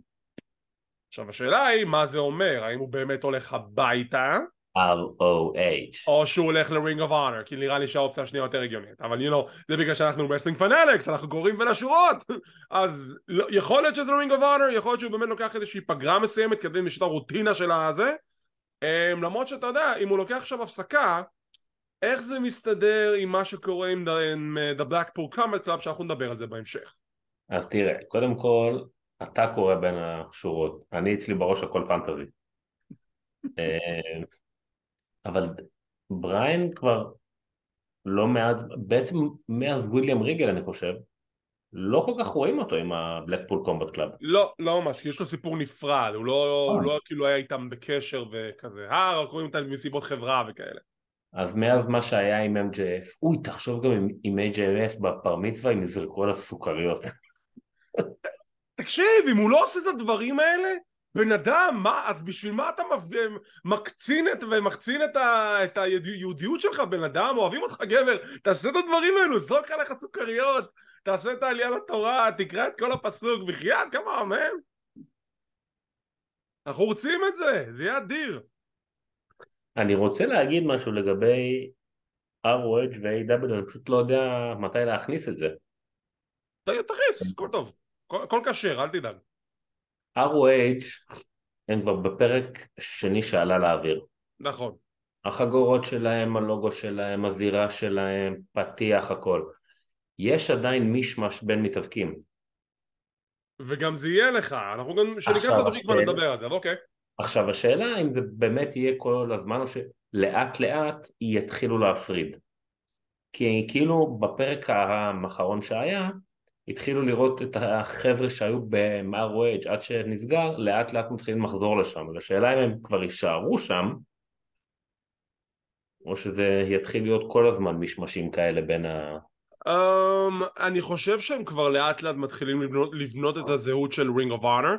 עכשיו השאלה היא מה זה אומר? האם הוא באמת הולך הביתה R-O-H. או שהוא הולך ל-Ring of Honor כי נראה לי שהאופציה השנייה יותר הגיונית אבל you know זה בגלל שאנחנו wrestling fanatics אנחנו קוראים בין השורות אז לא, יכול להיות שזה Ring of Honor יכול להיות שהוא באמת לוקח איזושהי פגרה מסוימת כדי לשנות הרוטינה של הזה um, למרות שאתה יודע אם הוא לוקח עכשיו הפסקה איך זה מסתדר עם מה שקורה עם The, uh, the Blackpool Combat Club שאנחנו נדבר על זה בהמשך אז תראה, קודם כל, אתה קורא בין השורות. אני אצלי בראש הכל fantasy. [LAUGHS] אה, אבל בריין כבר לא מעט, בעצם מאז וויליאם ריגל אני חושב, לא כל כך רואים אותו עם ה-Blackpool Combat Club. לא, לא ממש, יש לו סיפור נפרד, הוא לא, הוא אה. לא כאילו היה איתם בקשר וכזה, אה, רק רואים אותם מסיבות חברה וכאלה. אז מאז מה שהיה עם MJF, אוי, תחשוב גם עם, עם MJF בבר מצווה, הם יזרקו עליו סוכריות. [LAUGHS] תקשיב, אם הוא לא עושה את הדברים האלה, בן אדם, מה, אז בשביל מה אתה מקצין את ומחצין את, ה, את היהודיות שלך, בן אדם, אוהבים אותך גבר, תעשה את הדברים האלו, זרוק עליך סוכריות, תעשה את העלייה לתורה, תקרא את כל הפסוק, בחייאת, כמה אמן. אנחנו רוצים את זה, זה יהיה אדיר. אני רוצה להגיד משהו לגבי ROH ו-AW, אני פשוט לא יודע מתי להכניס את זה. תכניס, הכל טוב, הכל כשר, אל תדאג. ROH הם כבר בפרק שני שעלה לאוויר. נכון. החגורות שלהם, הלוגו שלהם, הזירה שלהם, פתיח, הכל. יש עדיין מישמש בין מתאבקים. וגם זה יהיה לך, אנחנו גם, כשניכנס לדברים כבר נדבר על זה, אבל אוקיי. עכשיו השאלה אם זה באמת יהיה כל הזמן או שלאט לאט יתחילו להפריד. כי כאילו בפרק האחרון שהיה, התחילו לראות את החבר'ה שהיו ב-ROH עד שנסגר, לאט לאט מתחילים לחזור לשם. והשאלה אם הם כבר יישארו שם, או שזה יתחיל להיות כל הזמן מישמשים כאלה בין ה... Um, אני חושב שהם כבר לאט לאט מתחילים לבנות, לבנות את הזהות של Ring of Honor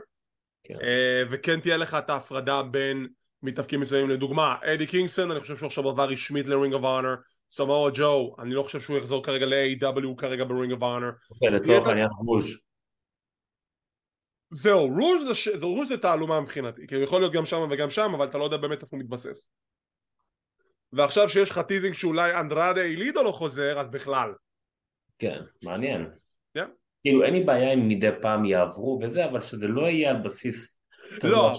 וכן תהיה לך את ההפרדה בין מתאבקים מסוימים. לדוגמה אדי קינגסון אני חושב שהוא עכשיו עבר רשמית ל-Ring of Honor סמואל ג'ו אני לא חושב שהוא יחזור כרגע ל-AEW הוא כרגע ב Ring of Honor לצורך העניין Rush זהו Rush זה, תעלומה מבחינתי כי הוא יכול להיות גם שם וגם שם אבל אתה לא יודע באמת איפה הוא מתבסס ועכשיו שיש לך teasing שאולי אנדרדה אל אידולו לא חוזר אז בכלל כן, מעניין. Yeah. כאילו אין לי בעיה אם מדי פעם יעברו וזה, אבל שזה לא יהיה על בסיס... לא,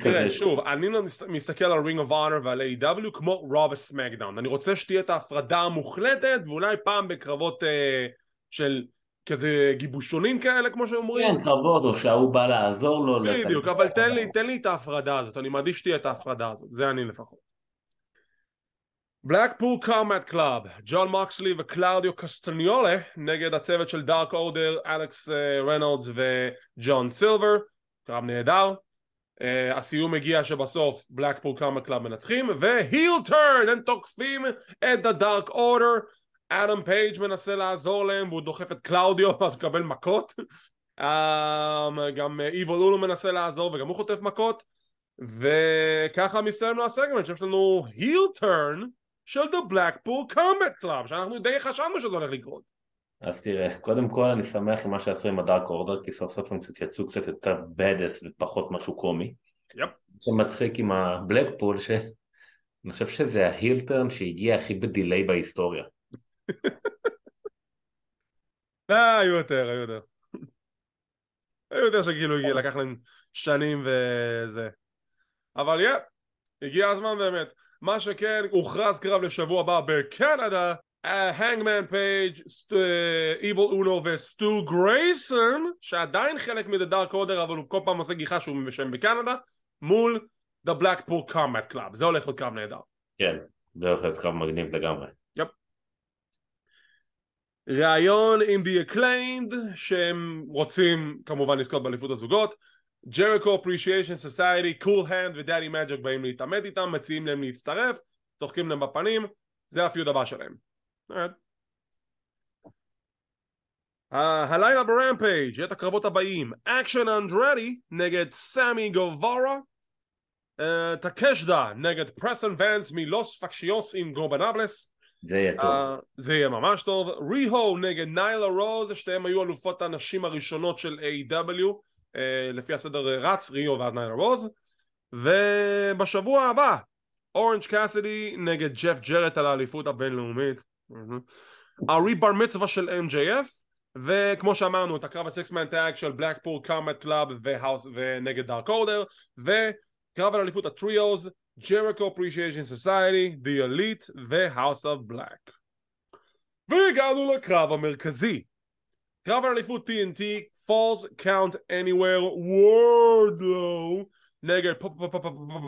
תראה, שוב, אני לא מסתכל על Ring of Honor ועל AEW כמו Raw ו-SmackDown. אני רוצה שתהיה את ההפרדה המוחלטת, ואולי פעם בקרבות אה, של כזה גיבושונים כאלה, כמו שאומרים. כן, קרבות, או שההוא בא לעזור לו. בדיוק, אבל תן לי, תן לי את ההפרדה הזאת, אני מעדיף שתהיה את ההפרדה הזאת, זה אני לפחות. Blackpool Combat Club, ג'ון מוקסלי וקלאודיו קסטניולה נגד הצוות של Dark Order, אלכס ריינולדס וג'ון סילבר, קרב נהדר. Uh, הסיום מגיע שבסוף Blackpool Combat Club מנצחים, ו-heel turn, הם תוקפים את ה-Dark Order. אדם פייג' מנסה לעזור להם והוא דוחף את קלאודיו [LAUGHS] אז הוא מקבל מכות. um, גם איבל אונו מנסה לעזור וגם הוא חוטף מכות. וככה מסתיים לו הסגמנט שיש לנו heel turn של The Blackpool Combat Club שאנחנו די חשבנו שזה הולך לקרות אז תראה, קודם כל אני שמח עם מה שעשו עם הדארק אורדר כי סוף סוף הם קצת יצאו קצת יותר בדס ופחות משהו קומי. יפ. זה מצחיק עם הבלקפול שאני חושב שזה ההילטרן שהגיע הכי בדיליי בהיסטוריה. אה, היו יותר, היו יותר. היו יותר שכאילו הגיע, לקח להם שנים וזה. אבל יפ, הגיע הזמן באמת. מה שכן, הוכרז קרב לשבוע הבא בקנדה הנגמן פייג', איבל אונו וסטו גרייסון שעדיין חלק מ-The Dark Order אבל הוא כל פעם עושה גיחה שהוא משם בקנדה מול The Blackpool Combat Club. זה הולך להיות קרב נהדר. כן, זה הולך להיות קרב מגניב לגמרי. Yep. ראיון עם The Acclaimed שהם רוצים כמובן לזכות באליפות הזוגות. Jericho Appreciation Society, קול האנד ודדי מג'יק באים להתעמת איתם, מציעים להם להצטרף, צוחקים להם בפנים, זה ה-feud הבא שלהם. הלילה ב-Rampage את הקרבות הבאים, אקשן אנדרטי נגד סמי גווארה, טאקשיטה נגד פרסטון ונס, מ-Los Faccion Ingobernables זה יהיה טוב. Uh, זה יהיה ממש טוב. ריהו נגד ניילה רוז, שתיהם היו אלופות הנשים הראשונות של AEW אה, לפי הסדר riho, ריהו ואז ניילה רוז ובשבוע הבא אורנג' קאסידי נגד ג'ף ג'רט על האליפות הבינלאומית הרי-בר מצווה של MJF וכמו שאמרנו את הקרב הסקס מן טאג של Blackpool Combat Club ונגד Dark Order וקרב על אליפות ה-trios Jericho Appreciation Society, The Elite ו-House of Black והגענו לקרב המרכזי קרב על אליפות TNT falls count anywhere וורדלו נגד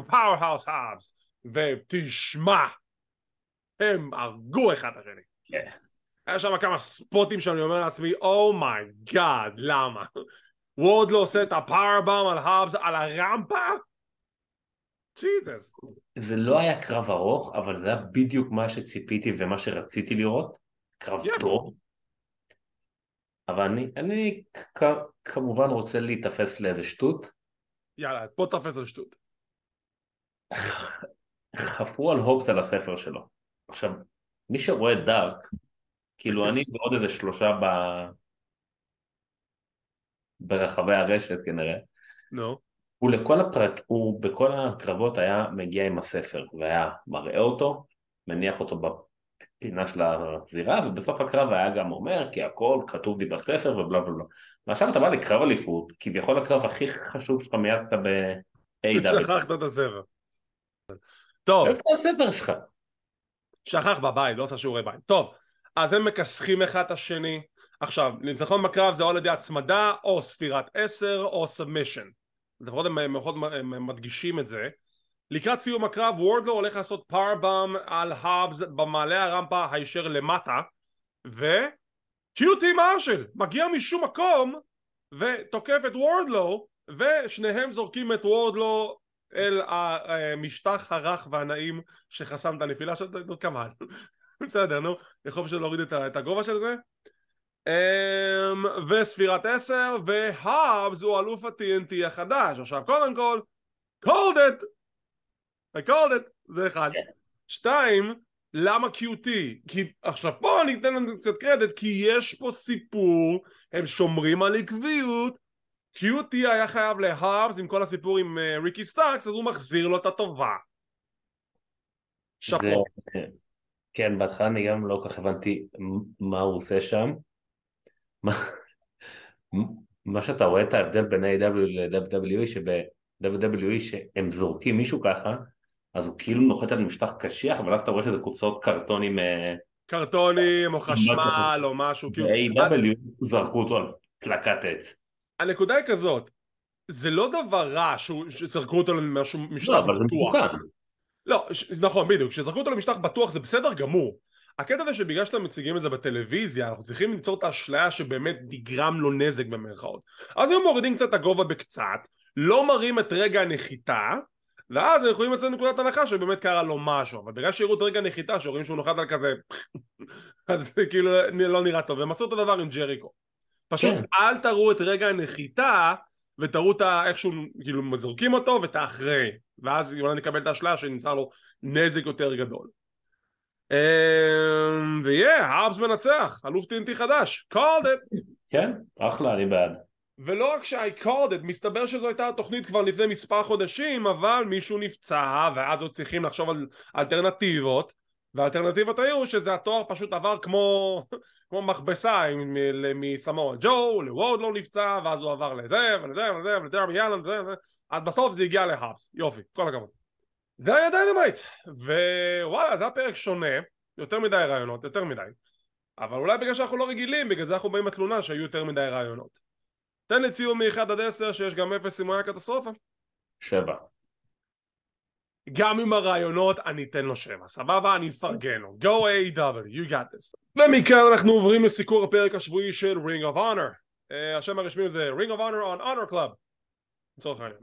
פאוורהאוס האבס ותשמע הם הרגו אחד את השני. כן. היה שם כמה ספוטים שאני אומר לעצמי oh my god oh למה? וורדלו עושה את ה-powerbomb על האבס על הרמפה? ג'יזוס זה לא היה קרב ארוך אבל זה היה בדיוק מה שציפיתי ומה שרציתי לראות. קרב טוב. אבל אני, אני כ- כמובן רוצה להיתפס לאיזה שטות. יאללה, בוא תפס על שטות. [LAUGHS] חפרו על הובס על הספר שלו. עכשיו, מי שרואה דארק, כאילו אני ועוד איזה שלושה ב... ברחבי הרשת כנראה, נו. הוא לכל הפרק, הוא בכל הקרבות היה מגיע עם הספר והיה מראה אותו, מניח אותו בפינה של הזירה, ובסוף הקרב היה גם אומר כי הכל כתוב לי בספר ובלה בלה בלה. ועכשיו אתה בא לקרב אליפות, כביכול הקרב הכי חשוב שלך מיד אתה ב-AW. שכחת את הספר. טוב, איפה הספר שלך? שכח בבית, לא עשה שיעורי בית. טוב, אז הם מכסחים אחד את השני. עכשיו, ניצחון בקרב זה או על ידי הצמדה, או ספירת עשר, או סאבמישן. לפחות הם, הם, הם, הם מדגישים את זה. לקראת סיום הקרב, וורדלו הולך לעשות פארבאם על האבס במעלה הרמפה הישר למטה, וקיוטי מרשל מגיע משום מקום ותוקף את וורדלו, ושניהם זורקים את וורדלו אל המשטח הרך והנעים שחסם את הנפילה שלו, נו כמובן, [LAUGHS] בסדר נו, יכול פשוט להוריד את הגובה של זה. אמ, וספירת עשר והאבס הוא אלוף ה-TNT החדש. עכשיו קודם כל called it! I called it! זה אחד. שתיים למה QT? כי עכשיו פה אני אתן לנו קצת קרדיט כי יש פה סיפור הם שומרים על עקביות QT היה חייב להאבס עם כל הסיפור עם אה, ריקי סטארקס אז הוא מחזיר לו את הטובה שאפו כן בהתחלה אני גם לא כך הבנתי מה הוא עושה שם מה שאתה רואה את ההבדל בין A.W. ל-WWE שב-WWE שהם זורקים מישהו ככה אז הוא כאילו נוחת על משטח קשיח אבל אז אתה רואה שזה קופסאות קרטונים אה, קרטונים או חשמל או משהו כאילו ב-A.W. זרקו אותו על קלקת עץ הנקודה היא כזאת זה לא דבר רע שזרקו אותו למשהו משטח לא, אבל זה מסוכן. לא, נכון בדיוק, כשזרקו אותו למשטח בטוח זה בסדר גמור. הקטע זה שבגלל שאתם מציגים את זה בטלוויזיה אנחנו צריכים ליצור את האשליה שבאמת נגרם לו נזק במרכאות. אז היו מורידים קצת את הגובה בקצת לא מראים את רגע הנחיתה ואז הם יכולים לצאת נקודת הנחה שבאמת קרה לו משהו. אבל בגלל שיראו את רגע הנחיתה שרואים שהוא נוחת על כזה [LAUGHS] אז זה כאילו לא נראה טוב. והם עשו אותו דבר עם ג'ריקו פשוט כן. אל תראו את רגע הנחיתה ותראו את איך שהוא כאילו זורקים אותו ואת האחרי ואז אולי נקבל את האשליה שנמצא לו נזק יותר גדול אמ, ויהיה, האבס מנצח, אלוף טינטי חדש, called it. כן, אחלה, אני בעד. ולא רק ש-I called it, מסתבר שזו הייתה התוכנית כבר לפני מספר חודשים, אבל מישהו נפצע, ואז עוד צריכים לחשוב על אלטרנטיבות, והאלטרנטיבות היו שזה התואר פשוט עבר כמו, [LAUGHS] כמו מכבסה מסמואל ג'ו, וורדלו נפצע, ואז הוא עבר לזה ולזה ולזה ולדרבי אלין וזה וזה, עד בסוף זה הגיע להאבס, יופי, כל הכבוד. זה היה Dynamite ווואלה זה היה פרק שונה יותר מדי רעיונות יותר מדי. אבל אולי בגלל שאנחנו לא רגילים בגלל זה אנחנו באים בתלונה שהיו יותר מדי רעיונות. תן לי ציון מ-1 עד 10 שיש גם 0 אם הוא היה קטסטרופה. 7 גם עם הרעיונות אני אתן לו 7 סבבה? אני אפרגן לו. Go AEW you got this. ומכאן אנחנו עוברים לסיקור הפרק השבועי של Ring of Honor. uh, השם הרשמי זה Ring of Honor on Honor Club לצורך העניין.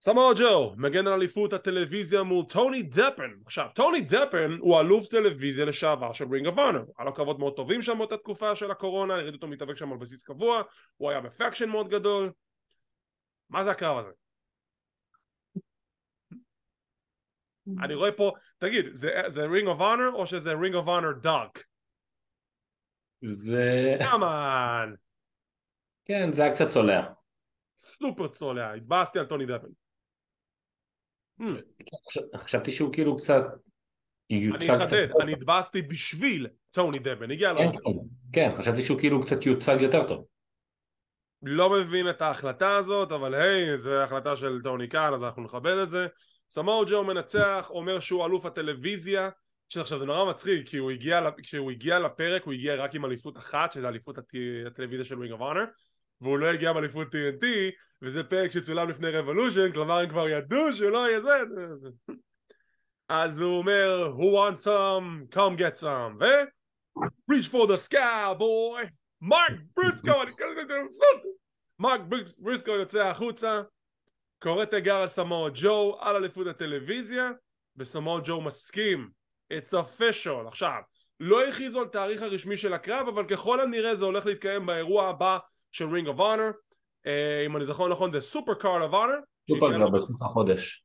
סמואל ג'ו מגן על אליפות הטלוויזיה מול טוני דפן. עכשיו טוני דפן הוא אלוף טלוויזיה לשעבר של Ring of Honor היה לו קרבות מאוד טובים שם באותה תקופה של הקורונה הראיתי אותו מתאבק שם על בסיס קבוע. הוא היה ב-faction מאוד גדול. מה זה הקרב הזה? אני רואה פה תגיד זה Ring of Honor או שזה Ring of Honor Dark? זה... כמובן כן זה היה קצת צולע סופר צולע התבאסתי על טוני דפן חשבתי שהוא כאילו קצת... אני אחדד, אני התבאסתי בשביל טוני דפן, הגיע לו. כן, כן, כן, חשבתי שהוא כאילו קצת יוצג יותר טוב. לא מבין את ההחלטה הזאת, אבל היי, זו החלטה של טוני קאן, אז אנחנו נכבד את זה. סמואל ג'ו מנצח, אומר שהוא אלוף הטלוויזיה, שעכשיו זה נורא מצחיק, כי הוא הגיע, כשהוא הגיע לפרק הוא הגיע רק עם אליפות אחת, שזה אליפות הטלוויזיה של Ring of Honor, והוא לא הגיע באליפות TNT, וזה פרק שצולם לפני Revolution, כלומר הם כבר ידעו שהוא לא יהיה זה, אז הוא אומר, who wants some, come get some, ו... reach for the sky boy, מרק בריסקו, אני כזה מרק בריסקו יוצא החוצה, קורא תיגר על סמואל ג'ו, על אליפות הטלוויזיה, וסמואל ג'ו מסכים, it's official, עכשיו, לא הכריזו על תאריך הרשמי של הקרב, אבל ככל הנראה זה הולך להתקיים באירוע הבא של Ring of Honor אם אני זוכר נכון זה Supercard of Honor. סופר לנו בסוף החודש.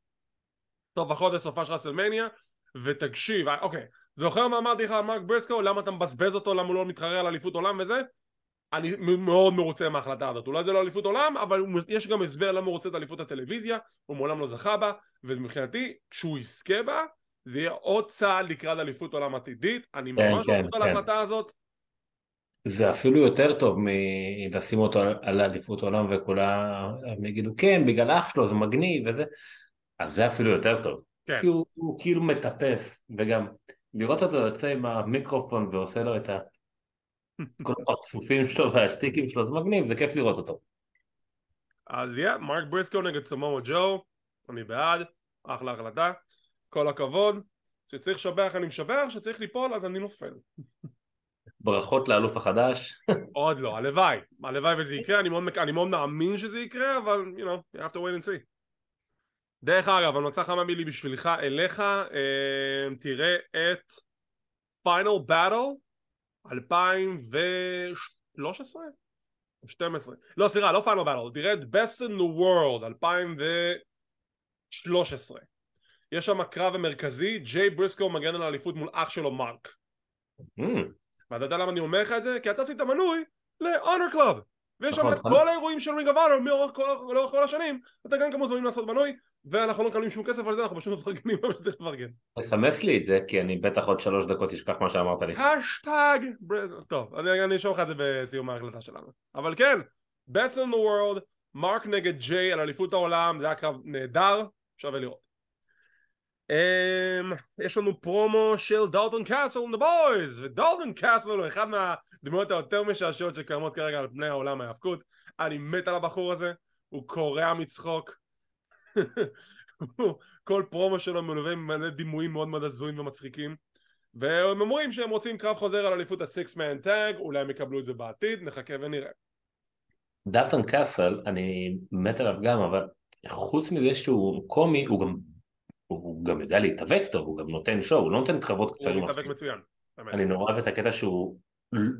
סוף החודש סופ"ש של רסלמניה. ותקשיב אה, אוקיי. זוכר מה אמרתי לך על מרק ברסקו למה אתה מבזבז אותו? למה הוא לא מתחרה על אליפות עולם וזה אני מאוד מרוצה מההחלטה הזאת אולי זה לא אליפות עולם אבל יש גם הסבר למה הוא רוצה את אליפות הטלוויזיה הוא מעולם לא זכה בה ומבחינתי כשהוא יזכה בה זה יהיה עוד צעד לקראת אליפות עולם עתידית אני ממש כן, מבסוט על כן. ההחלטה הזאת זה אפילו יותר טוב מלשים אותו על אליפות עולם וכולם יגידו כן בגלל אח שלו זה מגניב וזה אז זה אפילו יותר טוב כן. כי הוא, הוא כאילו מטפס וגם לראות אותו יוצא עם המיקרופון ועושה לו את ה... כל הפרצופים שלו והשטיקים שלו זה מגניב זה כיף לראות אותו אז יא, מרק בריסקו נגד סמואל ג'ו, אני בעד, אחלה החלטה, כל הכבוד, כשצריך לשבח אני משבח, כשצריך ליפול אז אני נופל. ברכות לאלוף החדש עוד לא, הלוואי, הלוואי וזה יקרה, אני מאוד, אני מאוד מאמין שזה יקרה, אבל, you know, you have to wait and see. דרך אגב, המלצה חמה מילי בשבילך, אליך, אה, תראה את Final Battle 2013? או 12? לא, סליחה, לא Final Battle, תראה את best in the world 2013. יש שם קרב המרכזי, ג'יי בריסקו מגן על האליפות מול אח שלו מרק. Mm, ואתה יודע למה אני אומר לך את זה? כי אתה עשית מנוי ל- Honor Club ויש שם נכון, את נכון. כל האירועים של Ring לאורך כל- לאורך כל השנים אתה גם כמובן מוזמנים לעשות מנוי ואנחנו לא מקבלים שום כסף על זה אנחנו פשוט מפרגנים [LAUGHS] אבל צריך לפרגן. תסמס לי את זה כי אני בטח עוד שלוש דקות אשכח מה שאמרת לי. השטג טוב אני אשאל לך את זה בסיום ההקלטה שלנו. אבל כן best in the world מרק נגד ג'יי על אליפות העולם זה היה קרב נהדר שווה לראות. Um, יש לנו פרומו של דולטון קאסל and the boys ודולטון קאסל הוא אחד מהדמויות היותר משעשעות שקיימות כרגע על פני העולם ההאבקות. אני מת על הבחור הזה הוא קורע מצחוק כל פרומו שלו מלווה מלא דימויים מאוד מאוד הזויים ומצחיקים והם אומרים שהם רוצים קרב חוזר על אליפות הסיקס מן טאג אולי הם יקבלו את זה בעתיד נחכה ונראה דלטון קאסל אני מת עליו גם אבל חוץ מזה שהוא קומי הוא גם הוא גם יודע להתאבק טוב הוא גם נותן שואו הוא לא נותן קרבות הוא קצרים מתאבק אפילו. מצוין. אני נורא אוהב את הקטע שהוא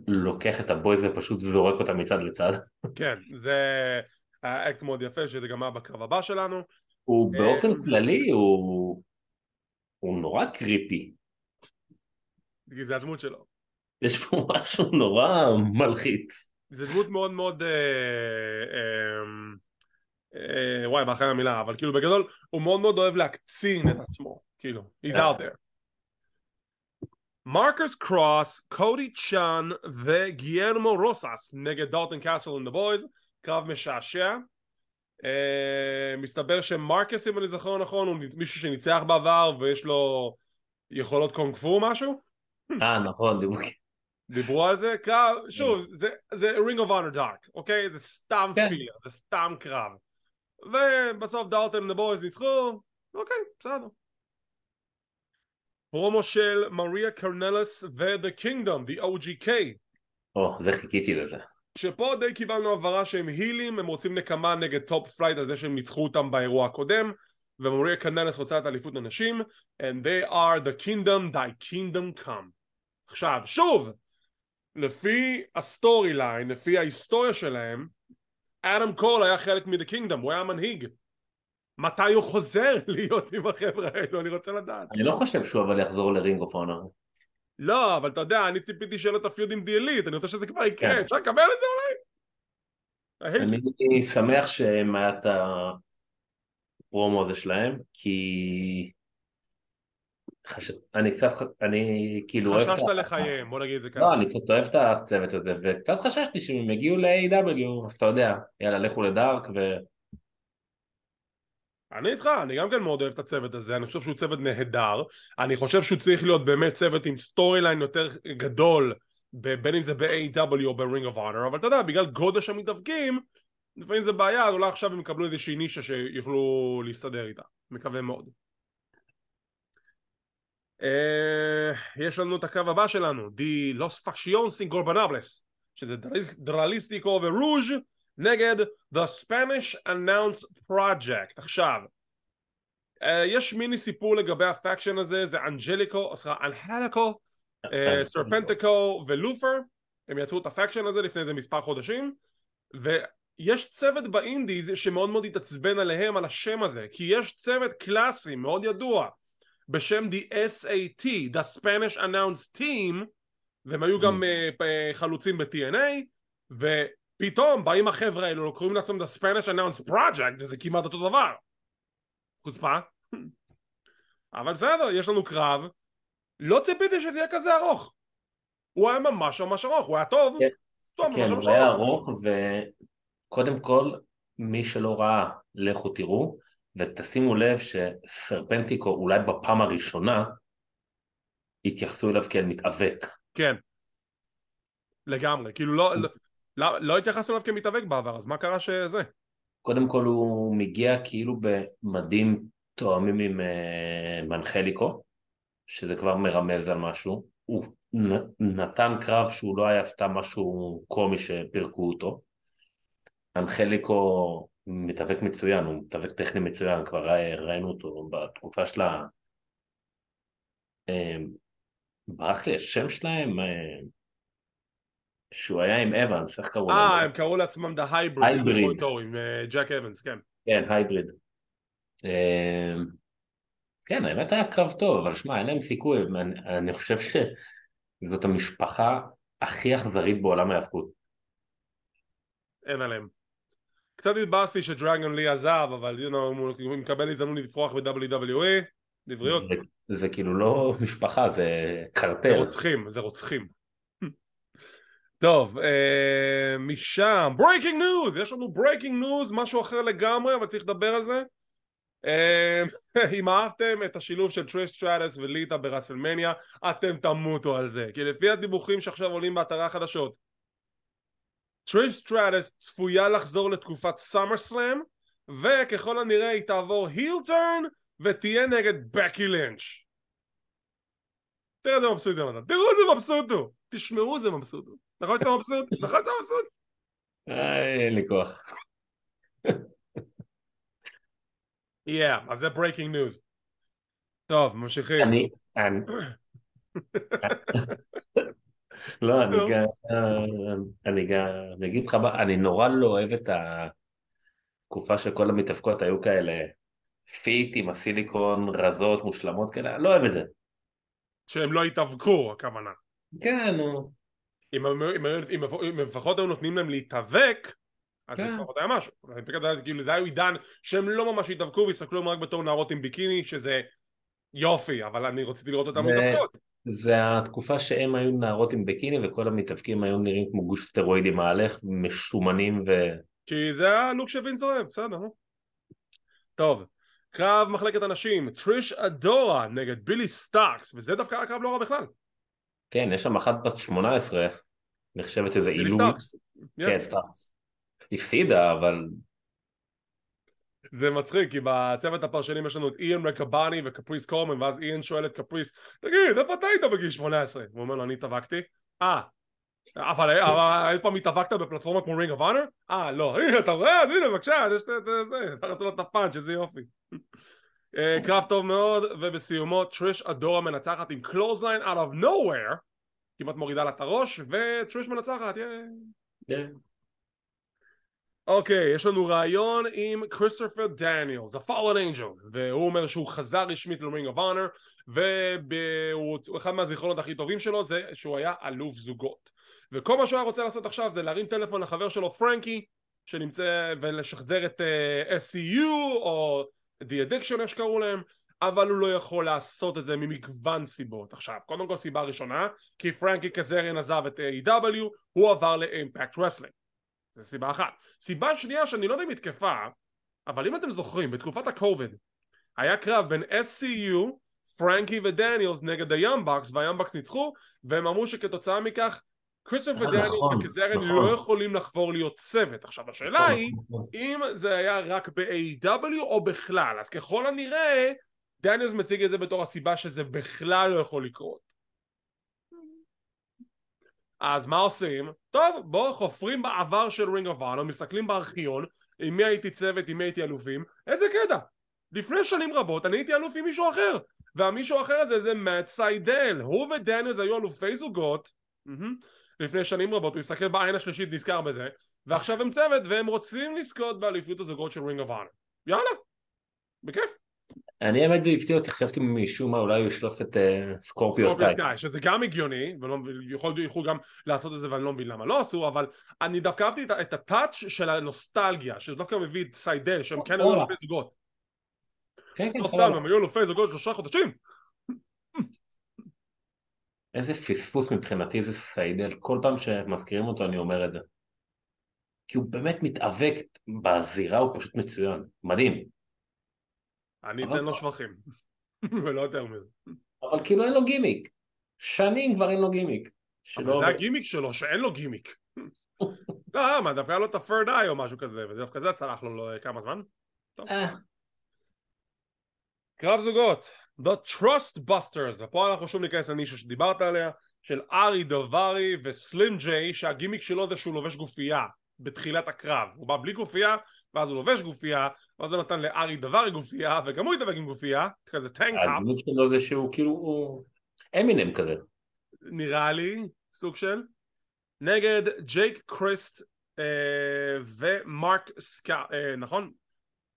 לוקח את הבויז ופשוט זורק אותם מצד לצד כן זה היה אקט מאוד יפה שזה גם היה בקרב הבא שלנו הוא אה, באופן כללי הוא הוא נורא קריפי. זה הדמות שלו. יש פה משהו נורא מלחיץ. זה דמות מאוד מאוד אה, אה, אה, וואי באחרי המילה אבל כאילו בגדול הוא מאוד מאוד אוהב להקצין את עצמו כאילו he's out there. מרקוס קרוס, קודי צ'אן וגיירמו רוסס נגד דולטון קאסל and the boys קרב משעשע מסתבר שמרקוס אם אני זוכר נכון הוא מישהו שניצח בעבר ויש לו יכולות קונג פו משהו אה נכון דיבור דיברו על זה? קרב, שוב, זה, זה Ring of Honor Dark, אוקיי? זה סתם כן. filler, זה סתם קרב. ובסוף דולטון ו boys ניצחו, אוקיי, בסדר. פרומו של מריה קרנלס ו-The Kingdom, The OGK, או זה חיכיתי לזה שפה די קיבלנו הבהרה שהם הילים, הם רוצים נקמה נגד Top Flight על זה שהם ניצחו אותם באירוע הקודם, ומריה קרנלס רוצה את אליפות הנשים, and they are the kingdom, thy kingdom come. עכשיו, שוב, לפי ה storyline, לפי ההיסטוריה שלהם, אדם קול היה חלק מ-The Kingdom, הוא היה מנהיג. מתי הוא חוזר [LAUGHS] להיות עם החבר'ה האלו? אני רוצה לדעת. אני לא חושב שהוא אבל יחזור ל Ring of Honor לא, אבל אתה יודע, אני ציפיתי שיהיה לו את ה feud עם The Elite, אני רוצה שזה כבר יקרה, כן. אפשר לקבל את זה אולי? אני שמח שהם היה את הפרומו הזה שלהם כי חש... אני קצת אני כאילו אוהב את חששת לחייהם, בוא נגיד את זה ככה. לא, אני קצת אוהב את הצוות הזה, וקצת חששתי שהם יגיעו ל-AEW, אז אתה יודע, יאללה, לכו ל Dark, ו... אני איתך, אני גם כן מאוד אוהב את הצוות הזה, אני חושב שהוא צוות נהדר, אני חושב שהוא צריך להיות באמת צוות עם storyline יותר גדול, בין אם זה ב-AEW או ב-Ring of Honor, אבל אתה יודע, בגלל גודש המתאבקים, לפעמים זה בעיה, אז אולי עכשיו הם יקבלו איזושהי נישה שיוכלו להסתדר איתה, מקווה מאוד. אה, יש לנו את הקו הבא שלנו, The Los Facciones Incorporables, שזה דרליסטיקו ורוז' נגד The Spanish Announce Project. עכשיו, אה, יש מיני סיפור לגבי הפקשן הזה, זה אנג'ליקו, סליחה, אנהליקו, אה, סרפנטיקו ולופר, הם יצרו את הפקשן הזה לפני איזה מספר חודשים, יש צוות באינדיז שמאוד מאוד התעצבן עליהם על השם הזה כי יש צוות קלאסי מאוד ידוע בשם The SAT, The Spanish Announced Team והם היו גם uh, חלוצים ב-TNA ופתאום באים החבר'ה האלו קוראים לעצמם The Spanish Announced Project וזה כמעט אותו דבר. חוצפה. אבל בסדר יש לנו קרב. לא ציפיתי שזה יהיה כזה ארוך. הוא היה ממש ממש ארוך הוא היה טוב. כן, טוב כן הוא היה ארוך. ארוך וקודם כל מי שלא ראה לכו תראו ותשימו לב שסרפנטיקו אולי בפעם הראשונה התייחסו אליו כאל מתאבק. כן. לגמרי. כאילו לא לא, לא, התייחסנו אליו כמתאבק בעבר אז מה קרה שזה קודם כל הוא מגיע כאילו במדים תואמים עם אה, מנחליקו, שזה כבר מרמז על משהו. הוא נתן קרב שהוא לא היה סתם משהו קומי שפירקו אותו. מנחליקו מתאבק מצוין, הוא מתאבק טכני מצוין, כבר רא- ראינו אותו בתקופה של ה... אה, ברח לי השם שלהם, אה, שהוא היה עם אבנס, איך קראו אה להם? הם קראו לעצמם The Hybrid. כמו עם אה, ג'ק אבנס כן כן, הייבריד. אה, כן, האמת היה קרב טוב, אבל שמע, אין להם סיכוי, אני, אני חושב שזאת המשפחה הכי אכזרית בעולם ההיאבקות. אין עליהם קצת התבאסתי שדרגון לי עזב אבל you know, הוא מקבל הזדמנות לפרוח ב-WWE לבריאות זה, זה כאילו לא משפחה, זה זה קרטל. רוצחים זה רוצחים טוב אה, משם breaking news יש לנו breaking news משהו אחר לגמרי אבל צריך לדבר על זה. אה, [LAUGHS] אם אהבתם את השילוב של טריש סטרטוס וליטה בראסלמניה אתם תמותו על זה כי לפי הדיווחים שעכשיו עולים באתרי החדשות טריש סטרטוס צפויה לחזור לתקופת SummerSlam וככל הנראה היא תעבור heel turn ותהיה נגד בקי לינץ' תראה איזה מבסוט זה מדע תראו איזה מבסוט הוא. תשמעו איזה מבסוט הוא נכון שאתה מבסוט? נכון שאתה מבסוט? אה, אין לי כוח. כן, אז זה breaking news טוב ממשיכים אני. לא, [LAUGHS] אני. גם, אני גם, אני אגיד לך מה, אני נורא לא אוהב את התקופה שכל המתאבקות היו כאלה fit עם הסיליקון, רזות, מושלמות כאלה, לא אוהב את זה. שהם לא התאבקו הכוונה כן, נו. אם הם- אם הם- אם אם לפחות היו נותנים להם להתאבק אז זה כן. לפחות היה משהו כאילו זה היה עידן שהם לא ממש התאבקו והסתכלו עליהם רק בתור נערות עם ביקיני שזה יופי אבל אני רציתי לראות אותם זה- מתאבקות זה התקופה שהם היו נערות עם ביקיני וכל המתאבקים היו נראים כמו גוש סטרואידי מהלך, משומנים ו... כי זה הלוק שווינס אוהב בסדר. טוב קרב מחלקת הנשים טריש אדורה נגד בילי סטארקס וזה דווקא היה קרב לא רע בכלל כן, יש שם אחת בת 18, נחשבת איזה. סטארקס כן, סטארקס. הפסידה, אבל זה מצחיק כי בצוות הפרשנים יש לנו את איאן ריקבוני וקפריס קולמן ואז איאן שואל את קפריס תגיד איפה אתה היית בגיל 18? הוא אומר לו אני התאבקתי. אה אבל אבל אי פעם התאבקת? בפלטפורמה כמו Ring of Honor? אה לא. הנה אתה רואה? אז הנה בבקשה אתה רוצה לו את הפאנץ' איזה יופי. אה, קרב טוב מאוד ובסיומו טריש אדורה מנצחת עם clothesline out of nowhere כמעט מורידה לה את הראש וטריש מנצחת ייי כן. אוקיי, יש לנו ראיון עם כריסטופר דניאלס, ה-Fallen Angel, והוא אומר שהוא חזר רשמית ל-Ring of Honor, ואחד מהזיכרונות הכי טובים שלו זה שהוא היה אלוף זוגות. וכל מה שהוא היה רוצה לעשות עכשיו זה להרים טלפון לחבר שלו פרנקי, שנמצא, ולשחזר את uh, SCU, או The Addiction, איך שקראו להם, אבל הוא לא יכול לעשות את זה ממגוון סיבות. עכשיו, קודם כל סיבה ראשונה, כי פרנקי קזריאן עזב את A.E.W, הוא עבר ל-Impact Wrestling. זו סיבה אחת. סיבה שנייה שאני לא יודע אם היא תקפה, אבל אם אתם זוכרים, בתקופת הקוביד היה קרב בין SCU, פרנקי ודניאלס נגד היאמבקס, והיאמבקס ניצחו, והם אמרו שכתוצאה מכך כריסטופר אה, דניאלס נכון, וקזריאן נכון. לא יכולים לחבור להיות צוות. עכשיו השאלה היא, נכון. אם זה היה רק ב-AW או בכלל, אז ככל הנראה דניאלס מציג את זה בתור הסיבה שזה בכלל לא יכול לקרות. אז מה עושים? טוב, בואו חופרים בעבר של Ring of Honor, מסתכלים בארכיון, עם מי הייתי צוות, עם מי הייתי אלופים, איזה קטע! לפני שנים רבות אני הייתי אלוף עם מישהו אחר, והמישהו האחר הזה זה מאט סיידל, הוא ודניאלס היו אלופי זוגות, לפני שנים רבות, הוא הסתכל בעין השלישית, נזכר בזה, ועכשיו הם צוות והם רוצים לזכות באליפות הזוגות של Ring of Honor. יאללה, בכיף. אני האמת זה הפתיע אותי, חשבתי משום מה אולי הוא ישלוף את סקורפיו סקורפיו סקאי. שזה גם הגיוני, ויכולו גם לעשות את זה ואני לא מבין למה לא עשו, אבל אני דווקא אהבתי את הטאץ' של הנוסטלגיה, שזה דווקא מביא את סיידל, שהם כן היו. אלופי זוגות. כן, כן, לא. סתם, הם היו אלופי זוגות שלושה חודשים. איזה פספוס מבחינתי זה סיידל, כל פעם שמזכירים אותו אני אומר את זה. כי הוא באמת מתאבק בזירה, הוא פשוט מצוין, מדהים. אני אתן לו שבחים. [LAUGHS] ולא יותר מזה. אבל כאילו אין לו גימיק. שנים כבר אין לו גימיק. אבל. זה הגימיק שלו, שאין לו גימיק. [LAUGHS] לא, מה, דווקא היה לו את ה-third eye או משהו כזה, ודווקא זה צלח לו לא- כמה זמן. אה, קרב זוגות, The Trust Busters, ופה אנחנו שוב ניכנס לנישה שדיברת עליה, של ארי דברי וסלים ג'יי, שהגימיק שלו זה שהוא לובש גופייה בתחילת הקרב. הוא בא בלי גופייה, ואז הוא לובש גופייה, ואז הוא נתן לארי דברי גופייה, וגם הוא התאבק עם גופייה, כזה tank top, הגימיק שלו זה שהוא כאילו, הוא אמינם כזה. נראה לי, סוג של, נגד ג'ייק קריסט אה, ומרק סקאוט, אה, נכון?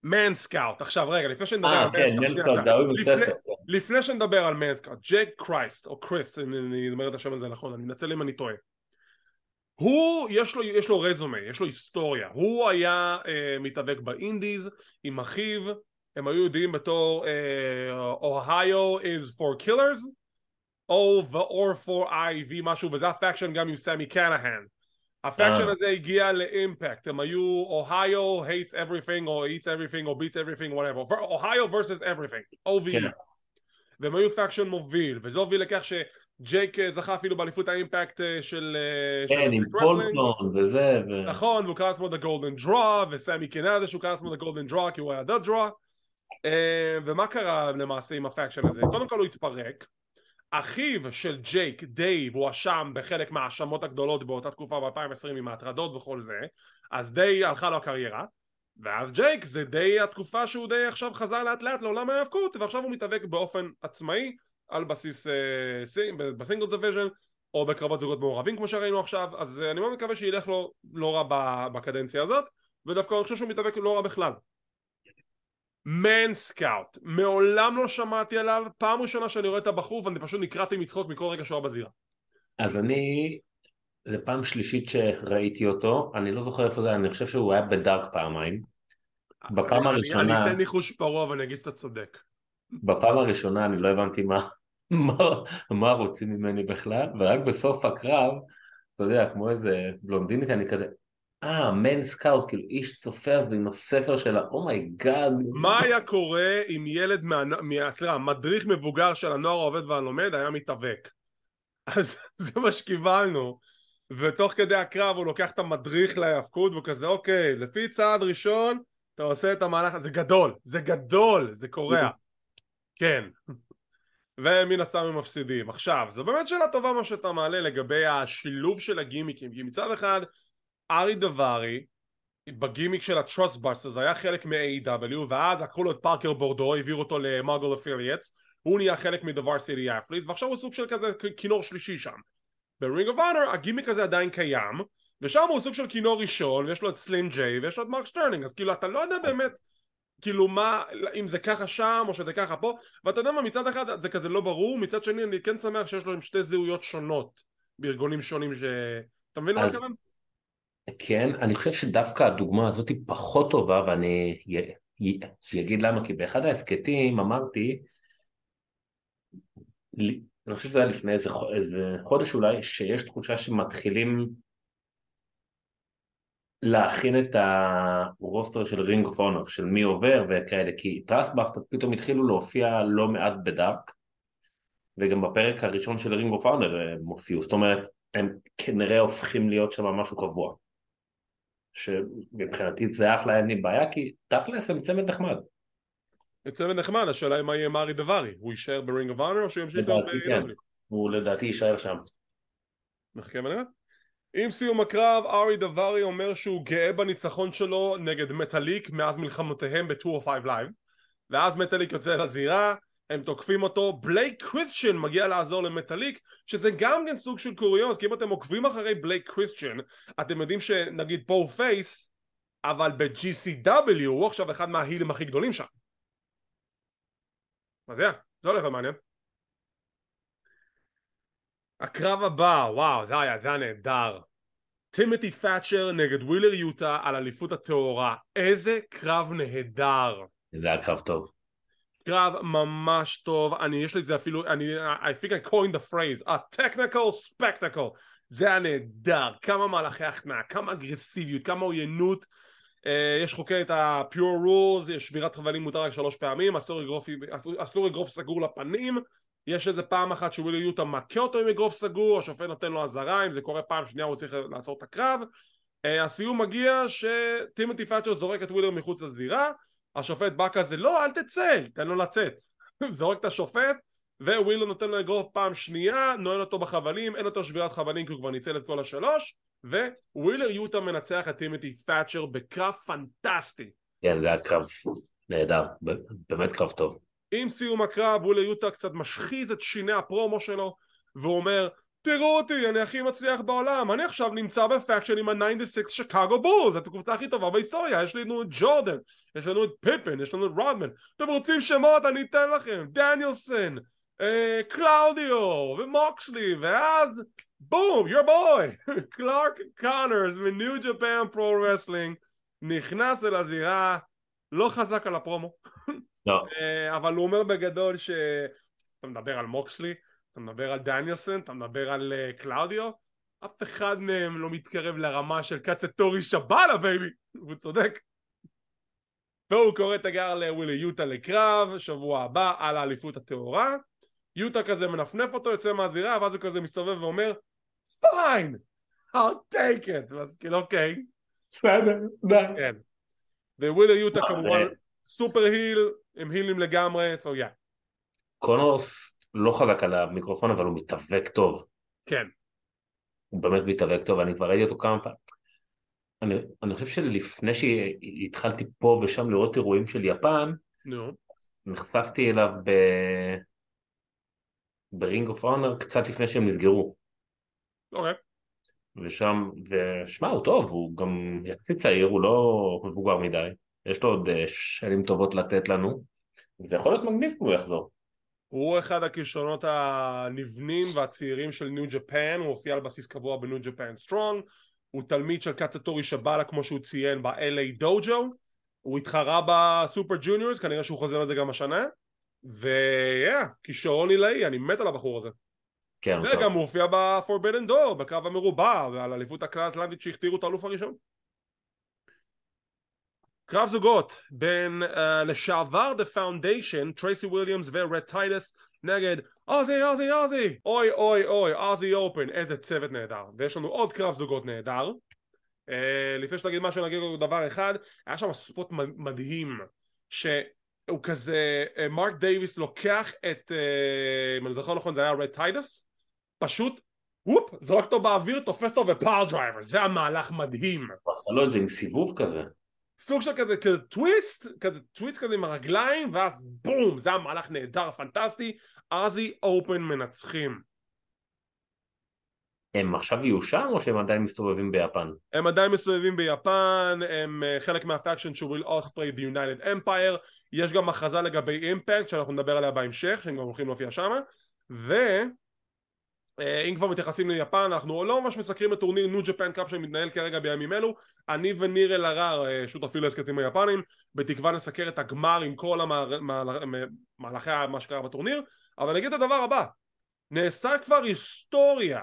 מן סקאוט. עכשיו רגע, לפני שנדבר אה, על כן, מן סקאוט, לפני- הספר. לפני שנדבר על מנסקאוט, ג'ייק קרייסט, או קריסט, אם אני אומר את השם הזה נכון, אני מתנצל אם אני טועה. הוא, יש לו, יש לו רזומה, יש לו היסטוריה. הוא היה אה, מתאבק ב indies עם אחיו, הם היו ידועים בתור אה, Ohio is for killers, או OI4K משהו, וזה ה faction גם עם סמי קאליהן. ה faction אה. הזה הגיע לאימפקט, הם היו Ohio hates everything, או eats everything, או beats everything, whatever. Ohio versus everything, OVE. כן. והם היו פקשן מוביל, וזה הוביל לכך שג'ייק אה, זכה אפילו באליפות האימפקט אה, של... אה, של כן, עם. פולקלון וזה, ו... נכון, והוא קרא לעצמו The Golden Draw, וסמי קינא זה שהוא קרא לעצמו The Golden Draw כי הוא היה The Draw. אה, ומה קרה למעשה עם הפקשן הזה? קודם כל הוא התפרק. אחיו של ג'ייק, דייב, הואשם בחלק מההאשמות הגדולות באותה תקופה ב-2020 עם ההטרדות וכל זה, אז די הלכה לו הקריירה. ואז ג'ייק זה די התקופה שהוא די עכשיו חזר לאט לאט לעולם ההיאבקות ועכשיו הוא מתאבק באופן עצמאי על בסיס אה, sing, ב single division או בקרבות זוגות מעורבים כמו שראינו עכשיו אז אה, אני מאוד מקווה שילך לו לא רע בקדנציה הזאת ודווקא אני חושב שהוא מתאבק לא רע בכלל. מן סקאוט מעולם לא שמעתי עליו. פעם ראשונה שאני רואה את הבחור ואני פשוט נקרעתי מצחוק מכל רגע שהוא היה בזירה. אז אני, זה פעם שלישית שראיתי אותו, אני לא זוכר איפה זה, אני חושב שהוא היה ב Dark פעמיים. בפעם אני- הראשונה- אני אתן ניחוש פרוע ואני אגיד שאתה צודק. בפעם הראשונה אני לא הבנתי מה, מה, מה רוצים ממני בכלל, ורק בסוף הקרב, אתה יודע, כמו איזה בלונדינית, אני כזה, אה, מן סקאוט, כאילו איש צופה אז עם הספר שלה, oh my god. מה היה קורה אם ילד, מה, מה, סליחה, מדריך מבוגר של הנוער העובד והלומד היה מתאבק? אז [LAUGHS] זה מה שקיבלנו, ותוך כדי הקרב הוא לוקח את המדריך להיאבקות והוא כזה אוקיי, לפי צעד ראשון אתה עושה את המהלך הזה, זה גדול, זה גדול, זה קורע, [LAUGHS] כן. ומן הסתם הם מפסידים. עכשיו, זו באמת שאלה טובה מה שאתה מעלה לגבי השילוב של הגימיקים, כי מצד אחד ארי דברי בגימיק של ה-Trust Busters היה חלק מ-AEW ואז לקחו לו את פארקר בורדו, העבירו אותו ל Mogul Affiliates הוא נהיה חלק מ The Varsity Athletes ועכשיו הוא סוג של כזה כינור שלישי שם ב Ring of Honor הגימיק הזה עדיין קיים ושם הוא סוג של כינור ראשון ויש לו את סלים ג'יי ויש לו את מרק סטרלינג אז כאילו אתה לא יודע באמת כאילו מה אם זה ככה שם או שזה ככה פה ואתה יודע מה מצד אחד זה כזה לא ברור מצד שני אני כן שמח שיש לו עם שתי זהויות שונות בארגונים שונים ש... אתה מבין מה אני מתכוון? כן, אני חושב שדווקא הדוגמה הזאת היא פחות טובה, ואני אגיד למה, כי באחד ההסכתים אמרתי, אני חושב שזה היה לפני איזה, איזה חודש אולי, שיש תחושה שמתחילים להכין את ה roster של Ring of Honor, של מי עובר וכאלה, כי Trust Busters פתאום התחילו להופיע לא מעט ב Dark, וגם בפרק הראשון של Ring of Honor הם הופיעו, זאת אומרת, הם כנראה הופכים להיות שם משהו קבוע. שמבחינתי זה אחלה, אין לי בעיה, כי תכלס הם צמד נחמד. צמד נחמד, השאלה היא מה יהיה עם ארי דברי, הוא יישאר ב Ring of Honor או שהוא ימשיך להיות לדעתי כן. הוא לדעתי יישאר שם. נחכה ונראה. עם סיום הקרב, ארי דברי אומר שהוא גאה בניצחון שלו נגד מטאליק מאז מלחמותיהם ב-205 Live ואז מטאליק יוצא לזירה הם תוקפים אותו, בלייק קריסטיאן מגיע לעזור למטאליק, שזה גם כן סוג של קוריוז, כי אם אתם עוקבים אחרי בלייק קריסטיאן, אתם יודעים שנגיד הוא face, אבל ב-GCW הוא עכשיו אחד מההילים הכי גדולים שם. אז יא, זה הולך למעניין. הקרב הבא, וואו, זה היה, זה היה נהדר. טימתי פאצ'ר נגד ווילר יוטה על אליפות הטהורה. איזה קרב נהדר. זה היה קרב טוב. קרב ממש טוב, אני, יש לי את זה אפילו, אני, I think I coined the phrase, a technical spectacle. זה היה נהדר, כמה מהלכי הכנעה, כמה אגרסיביות, כמה עוינות. Uh, יש חוקי את ה-pure rules, יש שבירת חבלים מותר רק שלוש פעמים, אסור אגרוף, אסור אגרוף סגור לפנים. יש איזה פעם אחת שווילר יוטה מכה אותו עם אגרוף סגור, השופט נותן לו אזהרה, אם זה קורה פעם שנייה הוא צריך לעצור את הקרב. אה, הסיום מגיע שטימותי תאצ'ר זורק את ווילר מחוץ לזירה, השופט בא כזה, לא אל תצא, תן לו לצאת. [LAUGHS] זורק את השופט, ווילר נותן לו אגרוף פעם שנייה, נועל אותו בחבלים, אין אותו שבירת חבלים כי הוא כבר ניצל את כל השלוש, ווילר יוטה מנצח את טימותי תאצ'ר בקרב פנטסטי. כן, זה היה קרב נהדר, באמת קרב טוב. עם סיום הקרב ווילר יוטה קצת משחיז את שיני הפרומו שלו והוא אומר תראו אותי אני הכי מצליח בעולם אני עכשיו נמצא ב faction עם ה-96 שיקגו בולס זאת הקבוצה הכי טובה בהיסטוריה יש לנו את ג'ורדן יש לנו את פיפן יש לנו את רודמן אתם רוצים שמות? אני אתן לכם דניאלסון אה, קלאודיו ומוקסלי ואז בום your boy [LAUGHS] קלארק קונרס מ New Japan Pro Wrestling נכנס אל הזירה לא חזק על הפרומו [LAUGHS] לא. אבל הוא אומר בגדול שאתה מדבר על מוקסלי, אתה מדבר על דניאלסון, אתה מדבר על uh, קלאודיו, אף אחד מהם לא מתקרב לרמה של קצויורי שיבאטה baby, הוא צודק. והוא קורא תגר לווילר יוטה לקרב, שבוע הבא על האליפות הטהורה, יוטה כזה מנפנף אותו, יוצא מהזירה, ואז הוא כזה מסתובב ואומר, פיין, I'll take it, ואז כאילו אוקיי, בסדר, די. כן. ווילי יוטה כמובן סופר היל, הם הילים לגמרי, so yeah. קונורס לא חזק על המיקרופון אבל הוא מתאבק טוב. כן. הוא באמת מתאבק טוב, אני כבר ראיתי אותו כמה פעמים. אני, אני חושב שלפני שהתחלתי פה ושם לראות אירועים של יפן, נו. נחשפתי אליו ב... ב Ring of Honor קצת לפני שהם נסגרו. אוקיי. ושם, ושמע, הוא טוב, הוא גם יחסית צעיר, הוא לא מבוגר מדי. יש לו עוד אה, שנים טובות לתת לנו, זה יכול להיות מגניב אם הוא יחזור. הוא אחד הכישרונות הנבנים והצעירים של New Japan, הוא הופיע על בסיס קבוע ב New Japan Strong, הוא תלמיד של קצויורי שיבאטה כמו שהוא ציין ב-LA דוג'ו, הוא התחרה ב Super Juniors, כנראה שהוא חוזר לזה גם השנה, ו yeah, yeah, כישרון עילאי, אני מת על הבחור הזה. כן, וגם. הוא הופיע ב-Forbidden Door, בקרב המרובע, ועל אליפות הכלל האטלנטית שהכתירו את האלוף הראשון. קרב זוגות בין uh, לשעבר The Foundation, טרייסי וויליאמס ורט טייטוס נגד אוזי אוזי אוזי אוי אוי אוי אוזי אופן איזה צוות נהדר. ויש לנו עוד קרב זוגות נהדר. uh, לפני שתגיד משהו נגיד עוד דבר אחד היה שם spot מדהים שהוא כזה uh, מרק דייוויס לוקח את uh, אם אני זוכר נכון זה היה רט טייטוס פשוט הופ זורק אותו באוויר תופס אותו ו piledriver זה המהלך מדהים. הוא עשה לו איזה עם סיבוב כזה סוג של כזה, כזה טוויסט, כזה טוויסט כזה עם הרגליים, ואז בום, זה המהלך נהדר, פנטסטי, Aussie Open מנצחים. הם עכשיו יהיו שם או שהם עדיין מסתובבים ביפן? הם עדיין מסתובבים ביפן, הם uh, חלק מה faction של וויל אוספרי The United Empire, יש גם הכרזה לגבי Impact שאנחנו נדבר עליה בהמשך, שהם גם הולכים להופיע שמה, ו... אה, אם כבר מתייחסים ליפן אנחנו לא ממש מסקרים את טורניר New Japan Cup שמתנהל כרגע בימים אלו. אני וניר אלהרר אה, שותפים להסכתים היפנים בתקווה נסקר את הגמר עם כל המהלכי מה שקרה בטורניר. אבל נגיד את הדבר הבא נעשה כבר היסטוריה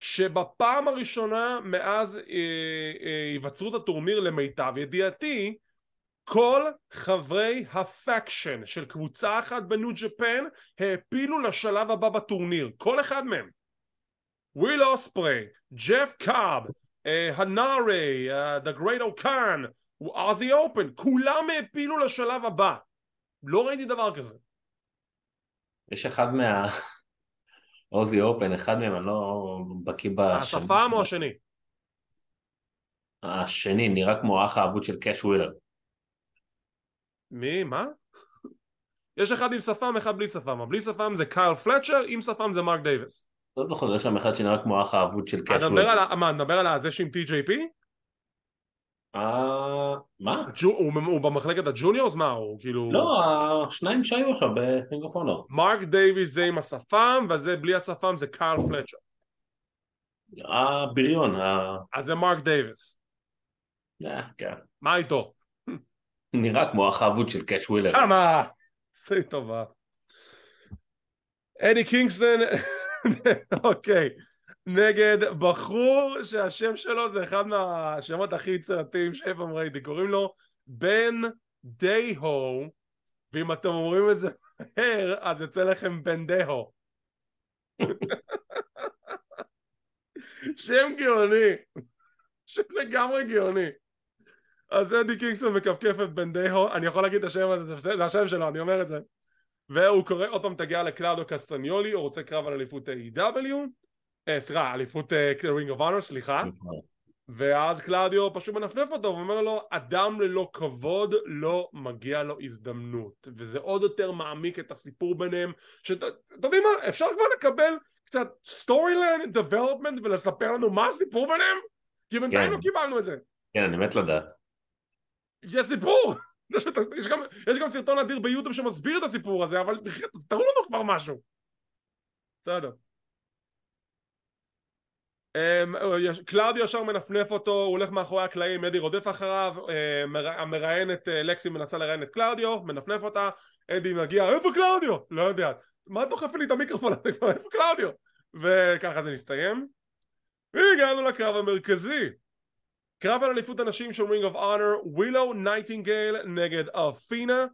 שבפעם הראשונה מאז היווצרות אה, הטורניר למיטב ידיעתי כל חברי ה faction של קבוצה אחת ב New Japan העפילו לשלב הבא בטורניר, כל אחד מהם. וויל אוספרי, ג'ף קאב, הנארי, The Great Okan, Aussie Open, כולם העפילו לשלב הבא. לא ראיתי דבר כזה. יש אחד מה... Aussie Open, אחד מהם, אני לא בקיא בשם. השפם או השני? השני, נראה כמו האח האבוד של קאש ווילר. מי? מה? יש אחד עם שפם, אחד בלי שפם. הבלי שפם זה קייל פלצ'ר, עם שפם זה מרק דייוויס. לא זוכר, יש שם אחד שנראה כמו האח האבוד של קאש נדבר על ה- מה, נדבר על זה שעם TJP? אה... מה? הוא במחלקת ה juniors? מה, הוא כאילו... לא, השניים שהיו עכשיו ב Ring of Honor. מרק דייוויס זה עם השפם, וזה בלי השפם זה קייל פלצ'ר. הבריון, ה... אז זה מרק דייוויס. אה, כן. מה איתו? נראה כמו האח האבוד של קאש ווילר. כמה? עשה לי טובה. אדי קינגסטון, אוקיי, נגד בחור שהשם שלו זה אחד מהשמות הכי יצירתיים שאי פעם ראיתי, קוראים לו בן די-הו, ואם אתם אומרים את זה מהר, אז יוצא לכם בן די-הו. [LAUGHS] שם גאוני, שם לגמרי גאוני. אז אדי קינגסון מכפכף את בן דיהו, אני יכול להגיד את השם הזה, זה השם שלו, אני אומר את זה. והוא קורא עוד פעם תיגר לקלאודיו קסטניולי, הוא רוצה קרב על אליפות AEW אה, סליחה, אליפות Ring of Honor, סליחה. ואז קלאודיו פשוט מנפנף אותו ואומר לו, אדם ללא כבוד לא מגיע לו הזדמנות. וזה עוד יותר מעמיק את הסיפור ביניהם, שאתה אתה יודעים מה, אפשר כבר לקבל קצת story line development ולספר לנו מה הסיפור ביניהם? כי בינתיים כן. לא קיבלנו את זה. כן, אני מת לדעת. יש סיפור! [LAUGHS] יש, יש, גם, יש גם סרטון אדיר ביוטיוב שמסביר את הסיפור הזה, אבל תראו לנו כבר משהו. בסדר. Um, קלאודיו ישר מנפנף אותו, הוא הולך מאחורי הקלעים, אדי רודף אחריו, מר- המראיינת, uh, לקסי מנסה לראיין את קלאודיו, מנפנף אותה, אדי מגיע, איפה קלאודיו? לא יודע, מה דוחף לי את המיקרופון הזה [LAUGHS] כבר, איפה קלאודיו? וככה זה מסתיים. והגענו לקרב המרכזי. קרב על אליפות הנשים של Ring of Honor, ווילו נייטינגייל נגד אתינה.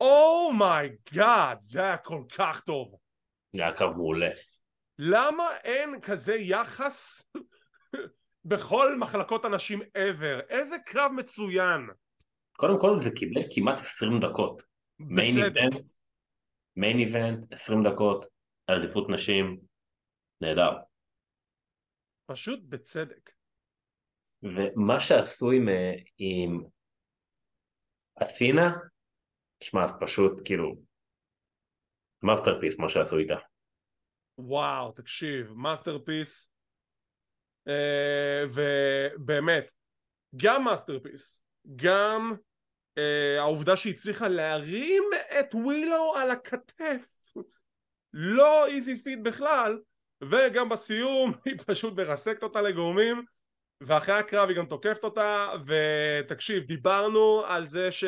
oh my god, זה היה כל כך טוב. זה היה קרב מעולה. למה אין כזה יחס [LAUGHS] בכל מחלקות הנשים ever? איזה קרב מצוין. קודם כל זה קיבל כמעט 20 דקות. Main. Event, main event, 20 דקות, אליפות נשים, נהדר. פשוט בצדק. ומה שעשו עם, אה, עם אתינה, שמע, זה פשוט כאילו masterpiece מה שעשו איתה. וואו, תקשיב, masterpiece. אה, ובאמת, גם masterpiece, גם אה, העובדה שהיא הצליחה להרים את ווילו על הכתף. לא easy feat בכלל, וגם בסיום [LAUGHS] היא פשוט מרסקת אותה לגורמים, ואחרי הקרב היא גם תוקפת אותה, ותקשיב, דיברנו על זה ש...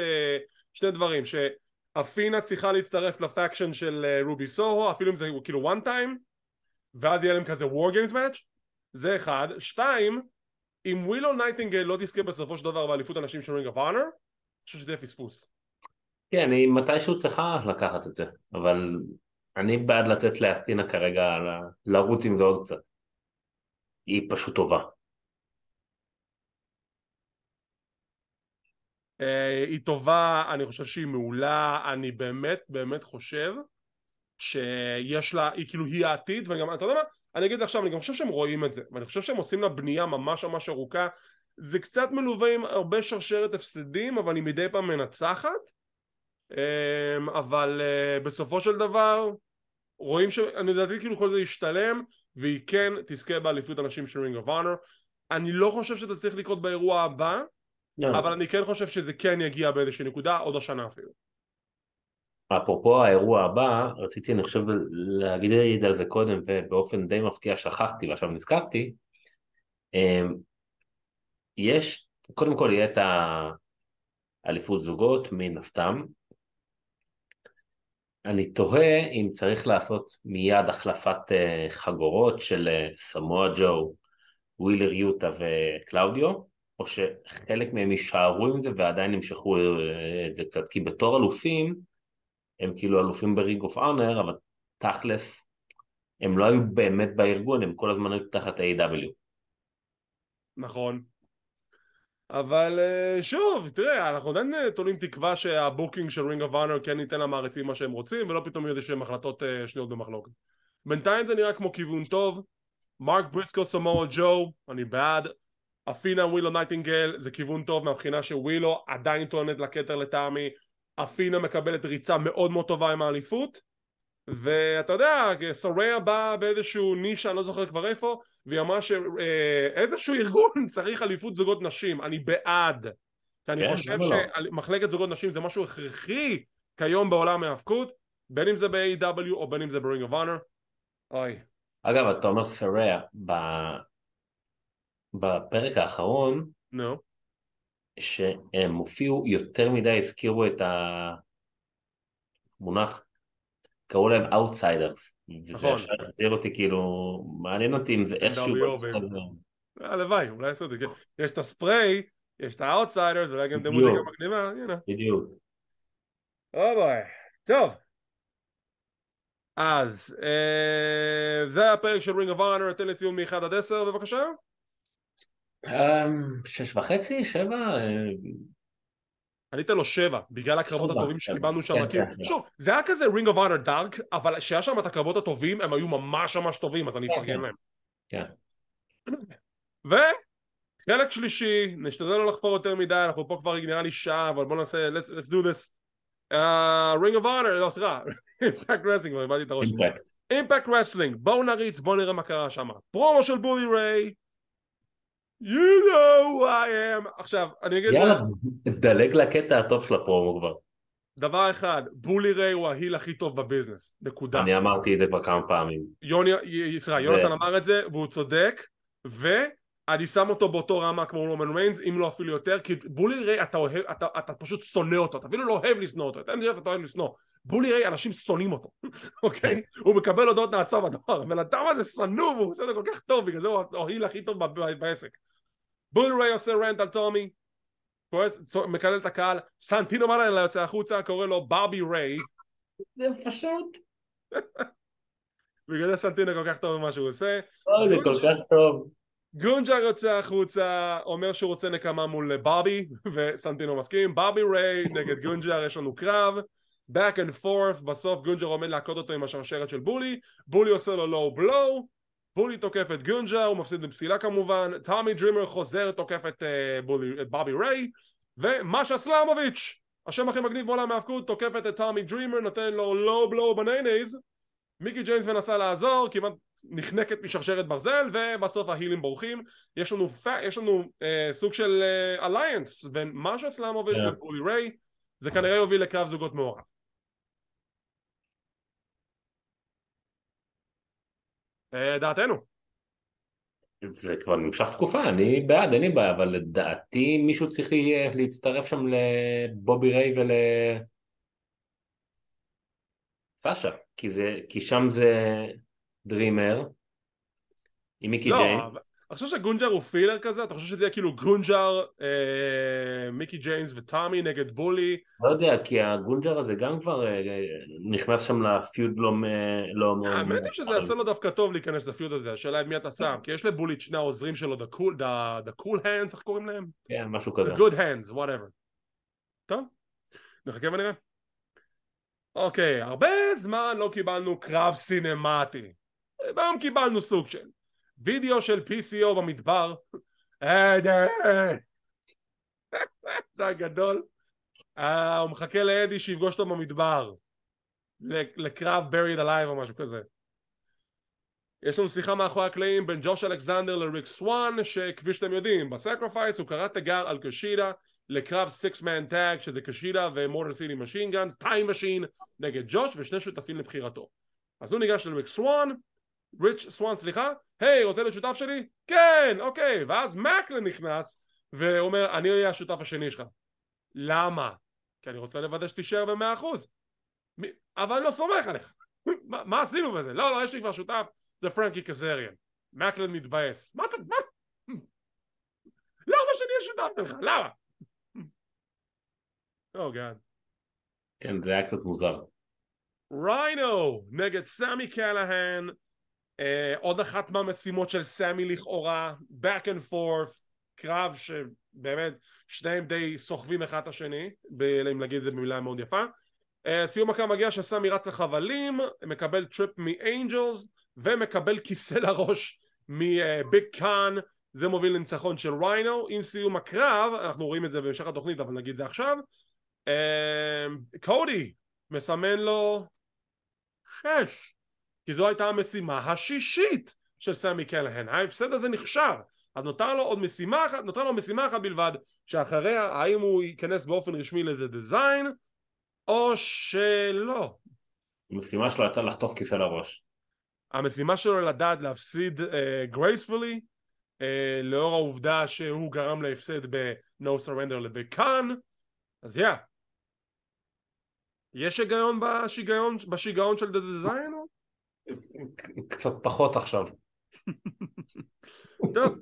שני דברים, שאתינה צריכה להצטרף ל faction של אה, רובי סוהו, אפילו אם זה כאילו one time, ואז יהיה להם כזה war games match, זה אחד. שתיים, אם ווילו נייטינגל לא תזכה בסופו של דבר באליפות הנשים של רינג אוף אונר, אני חושב שזה יהיה פספוס. כן, היא מתישהו צריכה לקחת את זה, אבל אני בעד לתת לאתינה כרגע לרוץ עם זה עוד קצת. היא פשוט טובה. היא טובה, אני חושב שהיא מעולה, אני באמת באמת חושב שיש לה, היא כאילו היא העתיד, ואני גם, אתה יודע מה? אני אגיד עכשיו, אני גם חושב שהם רואים את זה, ואני חושב שהם עושים לה בנייה ממש ממש ארוכה, זה קצת מלווה עם הרבה שרשרת הפסדים, אבל היא מדי פעם מנצחת, אמ, אבל אה, בסופו של דבר, רואים שאני לדעתי כאילו כל זה ישתלם, והיא כן תזכה באליפות הנשים של רינג אוף אונר, אני לא חושב שזה צריך לקרות באירוע הבא. אבל אני כן חושב שזה כן יגיע באיזושהי נקודה, עוד השנה אפילו. אפרופו האירוע הבא, רציתי אני חושב להגיד על זה קודם ובאופן די מפתיע שכחתי ועכשיו נזכרתי. אמ, יש, קודם כל יהיה את האליפות זוגות מן הסתם. אני תוהה אם צריך לעשות מיד החלפת אה, חגורות של אה, סמואה ג'ו, ווילר יוטה וקלאודיו, או שחלק מהם יישארו עם זה ועדיין ימשכו אה, את זה קצת, כי בתור אלופים, הם כאילו אלופים ברינג אוף אונר, אבל תכלס, הם לא היו באמת בארגון, הם כל הזמן היו תחת ה-AEW. נכון. אבל אה, שוב, תראה, אנחנו עדיין אה, תולים תקווה שה booking של רינג אוף אונר כן ייתן למעריצים מה שהם רוצים, ולא פתאום יהיו איזה שהם החלטות שנויות במחלוקת. בינתיים זה נראה כמו כיוון טוב. מרק בריסקו סמואה ג'ו, אני בעד. אתינה ווילו נייטינגל זה כיוון טוב מהבחינה שווילו עדיין טוענת לכתר לטעמי. אתינה מקבלת ריצה מאוד מאוד טובה עם האליפות ואתה יודע, סוריה באה באיזשהו נישה, אני לא זוכר כבר איפה והיא אמרה שאיזשהו ארגון [LAUGHS] צריך אליפות זוגות נשים, אני בעד כי אני כן, חושב למה לא? שמחלקת זוגות נשים זה משהו הכרחי כיום בעולם ההאבקות בין אם זה ב-AW או בין אם זה ב-Ring of Honor אוי, אגב, אתה אומר סריה, ב... בפרק האחרון, נו, שהם הופיעו יותר מדי, הזכירו את המונח, קראו להם Outsiders. נכון. ישר החזיר אותי, כאילו, מעניין אותי אם זה איכשהו... הלוואי, אולי יעשו את זה, כן. יש את הספריי, יש את האוטסיידרס, אולי גם את. המוזיקה מקדימה, הנה. בדיוק. או בואי, טוב. אז, אה, זה הפרק של רינג אוף אונר, תן לי ציון מ-1 עד 10 בבקשה. אמ, שש וחצי? שבע? אה, אני אתן לו 7, בגלל הקרבות שבע, הטובים שבע. שקיבלנו שם. כן, כן, כן. שוב, זה היה כזה רינג אוף אונר דארק, אבל שהיה שם את הקרבות הטובים, הם היו ממש ממש טובים, אז אני אפרגן. להם. כן. וחלק שלישי, נשתדל לא לחפור יותר מדי, אנחנו פה כבר נראה לי שעה, אבל בוא נעשה, let's, do this. רינג אוף אונר, לא סליחה, [LAUGHS] אימפקט רסלינג, כבר איבדתי את הראש. אימפקט רסלינג, בואו נריץ, בואו נראה מה קרה שם. פרומו של בולי ריי. You know who I am. עכשיו, אני אגיד יאללה, לך דלג לקטע הטוב של הפרומו כבר. דבר אחד, בולי ריי הוא ההיל הכי טוב בביזנס, נקודה. אני אמרתי את זה כבר כמה פעמים. יוני, ישראל, יונתן אמר את זה, והוא צודק, ואני שם אותו באותו רמה כמו רומן ריינס, אם לא אפילו יותר, כי בולי ריי, אתה, אוהב, אתה, אתה פשוט שונא אותו, אתה אפילו לא אוהב לשנוא אותו, אתה יודע אתה אוהב לשנוא. בולי ריי, אנשים שונאים אותו, [LAUGHS] אוקיי? הוא מקבל הודעות נאצה בדבר, הבן אדם הזה שנוא, והוא עושה את זה כל כך טוב, בגלל זה הוא ההיל הכי טוב בעסק. בולי ריי עושה rant על טומי, כועס, מקלל את הקהל, סנטינו מרנלה יוצא החוצה, קורא לו ברבי ריי, זה פשוט... בגלל זה סנטינו כל כך טוב במה שהוא עושה. אוי, זה כל כך טוב. גונג'ר יוצא החוצה, אומר שהוא רוצה נקמה מול ברבי, [LAUGHS] וסנטינו מסכים, ברבי ריי נגד גונג'ר, יש לנו קרב, back and forth, בסוף גונג'ר עומד להכות אותו עם השרשרת של בולי, בולי עושה לו low blow, בולי תוקף את גונג'ר, הוא מפסיד בפסילה כמובן, טומי דרימר חוזר, תוקף את, uh, בולי, את ברבי ריי, ומאשה סלמוביץ', השם הכי מגניב בעולם ההאבקות, תוקפת את טומי דרימר, נותן לו low blow בנייניז, מיקי ג'יימס מנסה לעזור, כמעט נחנקת משרשרת ברזל ובסוף ההילים בורחים. יש לנו, פ... יש לנו אה, סוג של alliance בין מאשה סלמוביץ' כן. ובולי ריי. זה כנראה יוביל לקרב זוגות מעורב דעתנו זה כבר נמשך תקופה, אני בעד, אין לי בעיה, אבל לדעתי מישהו צריך לה- להצטרף שם לבובי ריי ול... מאשה, כי, זה, כי שם זה דרימר עם מיקי לא, ג'יין. אבל- אני חושב שגונג'ר הוא filler כזה אתה חושב שזה יהיה כאילו גונג'ר אה, מיקי ג'יימס וטומי נגד בולי לא יודע, כי הגונג'ר הזה גם כבר אה, נכנס שם לפיוד לא... לא האמת היא שזה יעשה לו דווקא טוב להיכנס לפיוד הזה השאלה את מי אתה שם כי יש לבולי את שני העוזרים שלו the cool, the, the cool hands איך קוראים להם? כן, משהו כזה. The good hands, whatever. טוב, נחכה ונראה. אוקיי, הרבה זמן לא קיבלנו קרב סינמטי. היום קיבלנו סוג של וידאו של PCO במדבר. אה. זה הגדול. אה, הוא מחכה לאדי שיפגוש אותו במדבר. לקרב buried alive או משהו כזה. יש לנו שיחה מאחורי הקלעים בין ג'וש אלכסנדר לריק סוואן שכפי שאתם יודעים בסקריפייס הוא קרא תיגר על קשידה לקרב six man tag שזה קשידה ומוטור סיטי משין גאנס טיים משין נגד ג'וש ושני שותפים לבחירתו אז הוא ניגש לריק סוואן ריץ' סוואן סליחה היי רוצה להיות שותף שלי? כן אוקיי ואז מקלן נכנס ואומר אני אהיה השותף השני שלך למה? כי אני רוצה לוודא שתישאר במאה אחוז אבל אני לא סומך עליך מה, מה עשינו בזה? לא לא יש לי כבר שותף זה פרנקי קזריאן מקלן מתבאס מה אתה מה? למה שאני אהיה שותף שלך? למה? או גאד כן, זה היה קצת מוזר. ריינו נגד סמי קלהן עוד אחת מהמשימות של סמי לכאורה back and forth קרב שבאמת שניהם די סוחבים אחד את השני אם נגיד את זה במילה מאוד יפה. אה, סיום הקרב מגיע שסמי רץ לחבלים מקבל trip מאיינג'לס ומקבל כיסא לראש מביג קאן זה מוביל לניצחון של ריינו עם סיום הקרב אנחנו רואים את זה בהמשך התוכנית אבל נגיד זה עכשיו קודי מסמן לו שש, כי זו הייתה המשימה השישית של סמי קלהן, ההפסד הזה נכשר, אז נותר לו עוד משימה אחת, נותר לו משימה אחת בלבד, שאחריה האם הוא ייכנס באופן רשמי לאיזה דיזיין, או שלא. המשימה שלו הייתה לחטוף כיסא לראש. המשימה שלו לדעת להפסיד גרייספולי, uh, uh, לאור העובדה שהוא גרם להפסד ב-No Surrender לבקאן, אז יא. Yeah. יש היגיון בשיגיון, בשיגעון של The Design? קצת פחות עכשיו. [LAUGHS] טוב.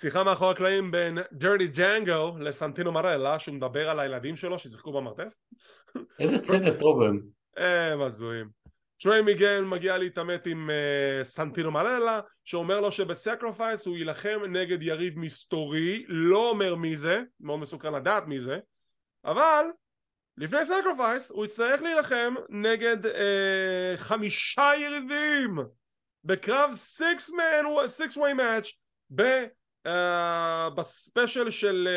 שיחה מאחורי הקלעים בין דרטי ג'אנגו לסנטינו מרלה שהוא מדבר על הילדים שלו ששיחקו במרתף [LAUGHS] איזה צוות טוב הם הם הזויים טריי מיגל מגיע להתעמת עם uh, סנטינו מרלה שאומר לו שבסקריפייס הוא יילחם נגד יריב מסתורי לא אומר מי זה מאוד מסוכן לדעת מי זה אבל לפני סקריפייס הוא יצטרך להילחם נגד uh, חמישה יריבים בקרב 6 man 6 way match ב... Uh, ב special של...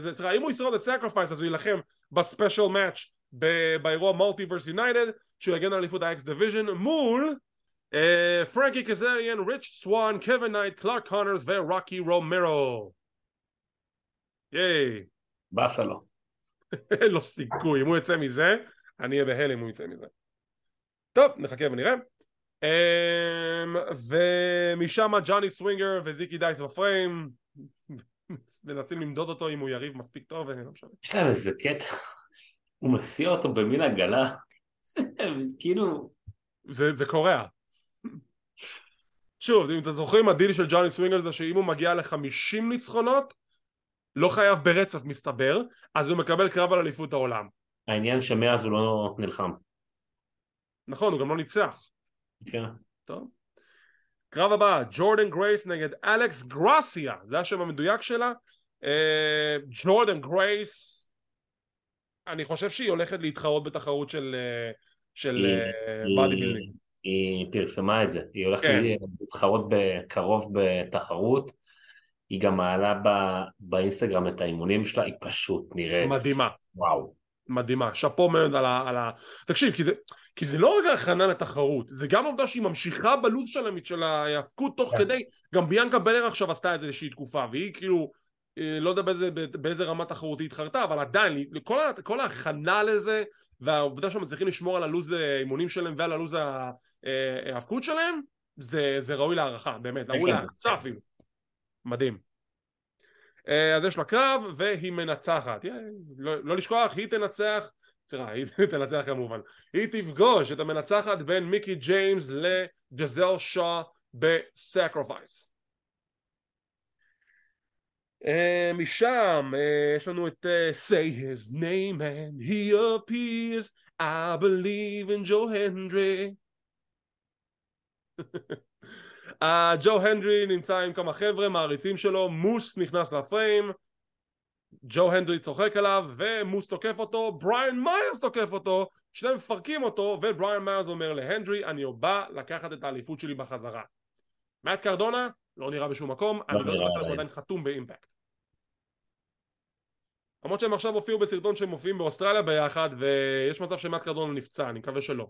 Uh, סליחה, אם הוא ישרוד את סקריפייס אז הוא יילחם ב special match באירוע מולטיברס יונייטד שהוא יגן על אליפות האקס דיוויז'ן מול פרנקי קזריאן, ריץ' סוואן, קווין נייט, קלארק קונרס ורוקי רומרו. ייי. באסה לו. אין לו סיכוי, אם הוא יצא מזה, אני אהיה בהלם אם הוא יצא מזה. טוב, נחכה ונראה. Um, ומשם ג'וני סווינגר וזיקי דייס בפריים מנסים למדוד אותו אם הוא יריב מספיק טוב ואני לא משנה. יש להם איזה קטע, הוא מסיע אותו במין עגלה, [LAUGHS] כאילו... זה, זה קורע. שוב, אם אתם זוכרים הדיל של ג'וני סווינגר זה שאם הוא מגיע לחמישים ניצחונות לא חייב ברצף מסתבר, אז הוא מקבל קרב על אליפות העולם. העניין שמאז הוא לא נלחם. נכון, הוא גם לא ניצח. כן. טוב. קרב הבא, ג'ורדן גרייס נגד אלכס גרסיה, זה השם המדויק שלה. ג'ורדן גרייס, אני חושב שהיא הולכת להתחרות בתחרות של, של באדי בילדינג. היא פרסמה את זה, היא הולכת כן. להתחרות בקרוב בתחרות, היא גם מעלה באינסטגרם את האימונים שלה, היא פשוט נראית... מדהימה. וואו. מדהימה, שאפו מאוד על ה... על ה... תקשיב, כי זה, כי זה לא רק הכנה לתחרות, זה גם העובדה שהיא ממשיכה בלו"ז שלהם של ההאבקות תוך כן. כדי, גם ביאנקה בלר עכשיו עשתה איזושהי תקופה, והיא כאילו, אה, לא יודע באיזה, באיזה רמה תחרותי התחרתה, אבל עדיין, כל, כל ההכנה לזה, והעובדה שהם מצליחים לשמור על הלו"ז האימונים שלהם ועל הלו"ז אה, ההאבקות שלהם, זה, זה ראוי להערכה, באמת, ראוי כן. להערכה אפילו. מדהים. אה, אז יש לה קרב והיא מנצחת, לא, לא לשכוח, היא תנצח סליחה, היא [LAUGHS] תנצח כמובן. היא תפגוש את המנצחת בין מיקי ג'יימס לג'זל שאה בסקרופייס. Uh, משם uh, יש לנו את Say his name and he appears I believe in Joe Hendry [LAUGHS] ג'ו הנדרי נמצא עם כמה חבר'ה מעריצים שלו מוס נכנס לפריים ג'ו הנדרי צוחק עליו ומוס תוקף אותו, בריאן מיירס תוקף אותו, שניהם מפרקים אותו ובריאן מיירס אומר להנדרי אני בא לקחת את האליפות שלי בחזרה. מאט קרדונה לא נראה בשום מקום, לא אני לא יודע הוא עדיין חתום באימפקט. למרות שהם עכשיו הופיעו בסרטון שהם מופיעים באוסטרליה ביחד ויש מצב שמאט קרדונה נפצע, אני מקווה שלא.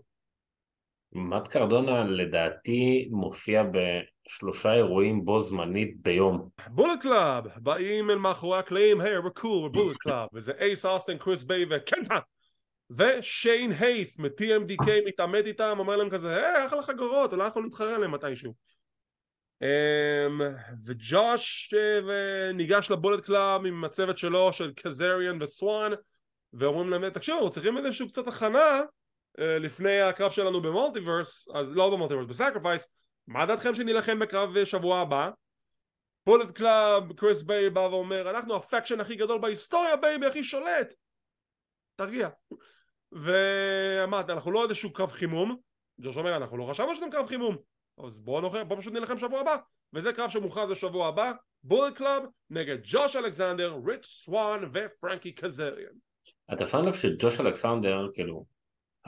מאט קרדונה לדעתי מופיע בשלושה אירועים בו זמנית ביום. בולט קלאב באים אל מאחורי הקלעים היי we're cool we're בולט קלאב וזה אייס אוסטן קריס ביי וקנטה ושיין הייס מ-TMDK מתעמת איתם אומר להם כזה היי אחלה חגורות אולי אנחנו נתחרה עליהם מתישהו. um, וג'וש uh, ניגש לבולט קלאב עם הצוות שלו של קזריאן וסואן ואומרים להם תקשיבו צריכים איזשהו קצת הכנה אה, לפני הקרב שלנו במולטיברס, אז לא במולטיברס, בסקריפייס, מה דעתכם שנילחם בקרב שבוע הבא? פולט קלאב, קריס ביי בא ואומר, אנחנו הפקשן הכי גדול בהיסטוריה בייבי, הכי שולט. תרגיע. ואמרת, אנחנו לא איזשהו קרב חימום, ג'וש אומר, אנחנו לא חשבנו שאתם קרב חימום, אז בואו נוכל, בוא פשוט נילחם שבוע הבא, וזה קרב שמוכרז לשבוע הבא, בולט קלאב נגד ג'וש אלכסנדר, ריץ' סוואן ופרנקי קזריאן. אתה שם לב שג'וש אלכסנדר, כאילו,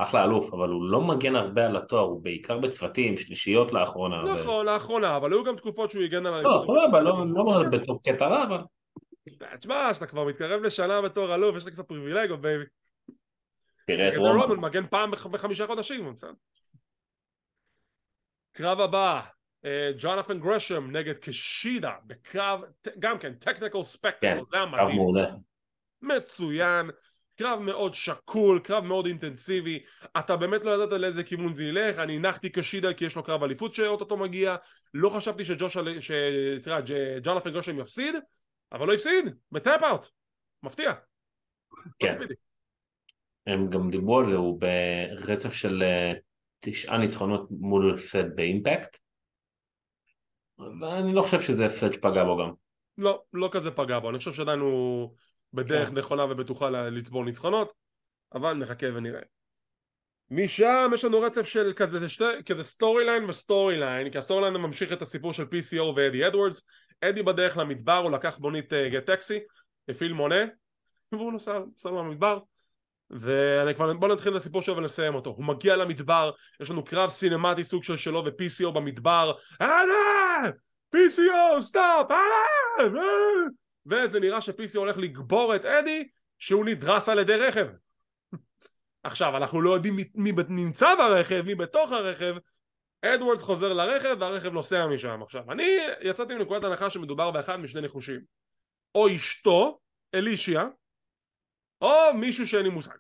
אחלה אלוף, אבל הוא לא מגן הרבה על התואר, הוא בעיקר בצוותים, שלישיות לאחרונה. נכון, ו... לאחרונה, אבל היו גם תקופות שהוא הגן על... לא, לאחרונה, אבל לא, לא בתור קטע רע, אבל... תשמע, שאתה כבר מתקרב לשנה בתור אלוף, יש לך קצת פריבילגיות, בייבי. תראה את זה רומן. רומן מגן פעם בח- בחמישה חודשים, בסדר. קרב הבא, אה, ג'ונתן גרשם נגד קשידה, בקרב, גם כן, טכניקל ספקטקל, כן, זה היה קרב מדהים. מעולה. מצוין, קרב מאוד שקול, קרב מאוד אינטנסיבי, אתה באמת לא ידעת לאיזה כיוון זה ילך, אני הנחתי קשידה כי יש לו קרב אליפות שאו-טו-טו מגיע, לא חשבתי שג'וש, ש... סליחה, ג'- ג'ונתן גרשם יפסיד, אבל לא הפסיד, בטאפ אאוט, מפתיע. לא כן. ציפיתי. הם גם דיברו על זה, הוא ברצף של אה, תשעה ניצחונות מול הפסד באימפקט. ואני לא חושב שזה הפסד שפגע בו גם. לא, לא כזה פגע בו, אני חושב שעדיין הוא בדרך כן. נכונה ובטוחה לצבור ניצחונות, אבל נחכה ונראה. משם יש לנו רצף של כזה, זה שתי, כזה סטורי ליין וסטורי ליין, כי הסטורי ליין ממשיך את הסיפור של PCO ואדי אדוורדס, אדי בדרך למדבר, הוא לקח מונית גט טקסי, הפעיל מונה, [LAUGHS] והוא נוסע, נוסע במדבר, ואני כבר, בוא נתחיל את הסיפור שלו ונסיים אותו. הוא מגיע למדבר, יש לנו קרב סינמטי סוג של שלו ו-PCO במדבר, אהלן! PCO, סטופ! אהלן! אה!" וזה נראה ש-PCO הולך לגבור את אדי, שהוא נדרס על ידי רכב. עכשיו, אנחנו לא יודעים מי, מי נמצא ברכב, מי בתוך הרכב, אדוורדס חוזר לרכב והרכב נוסע משם. עכשיו, אני יצאתי מנקודת הנחה שמדובר באחד משני ניחושים. או אשתו, אלישיה, או מישהו שאין לי מושג.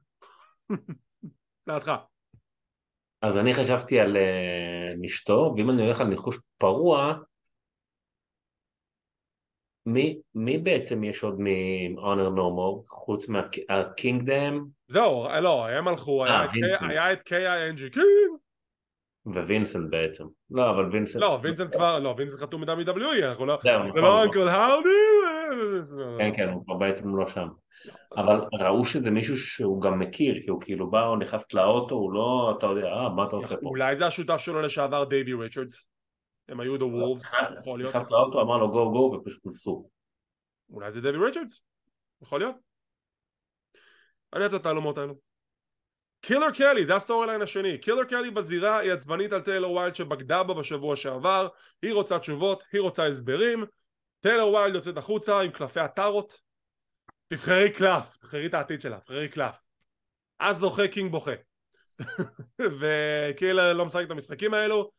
[LAUGHS] דעתך. אז אני חשבתי על אה, אשתו, ואם אני הולך על ניחוש פרוע, מי, מי בעצם יש עוד מ-Honor No More, חוץ מהקינגדם זהו, לא, הם הלכו, היה אה, את. היה את K.I.N.G. קינג! ווינסנט בעצם. לא, אבל וינסנט... לא, וינסנט כבר, לא, וינסנט חתום מ-WWE, אנחנו לא... זהו, זה נכון. לא נכון. אנקל האודי! כן, כן, הוא כבר בעצם לא שם. אבל ראו שזה מישהו שהוא גם מכיר, כי הוא כאילו בא, הוא נכנס לאוטו, הוא לא, אתה יודע, אה, מה אתה עושה פה? אולי זה השותף שלו לשעבר דייווי ריצ'רדס. הם היו The Wolves, יכול להיות. נכנס לאוטו, אמר לו גו גו, ופשוט נסעו. אולי זה דייווי ריצ'רדס. יכול להיות. אני אוהב את התעלומות האלו. קילר קלי, זה הסטורי ליין השני. קילר קלי בזירה היא עצבנית על טיילור ויילד שבגדה בה בשבוע שעבר. היא רוצה תשובות, היא רוצה הסברים. טיילור ויילד יוצאת החוצה עם קלפי הטארות. תבחרי קלף, תבחרי את העתיד שלה, תבחרי קלף. אז זוכה קינג בוכה. [LAUGHS] וקילר לא משחק את המשחקים האלו,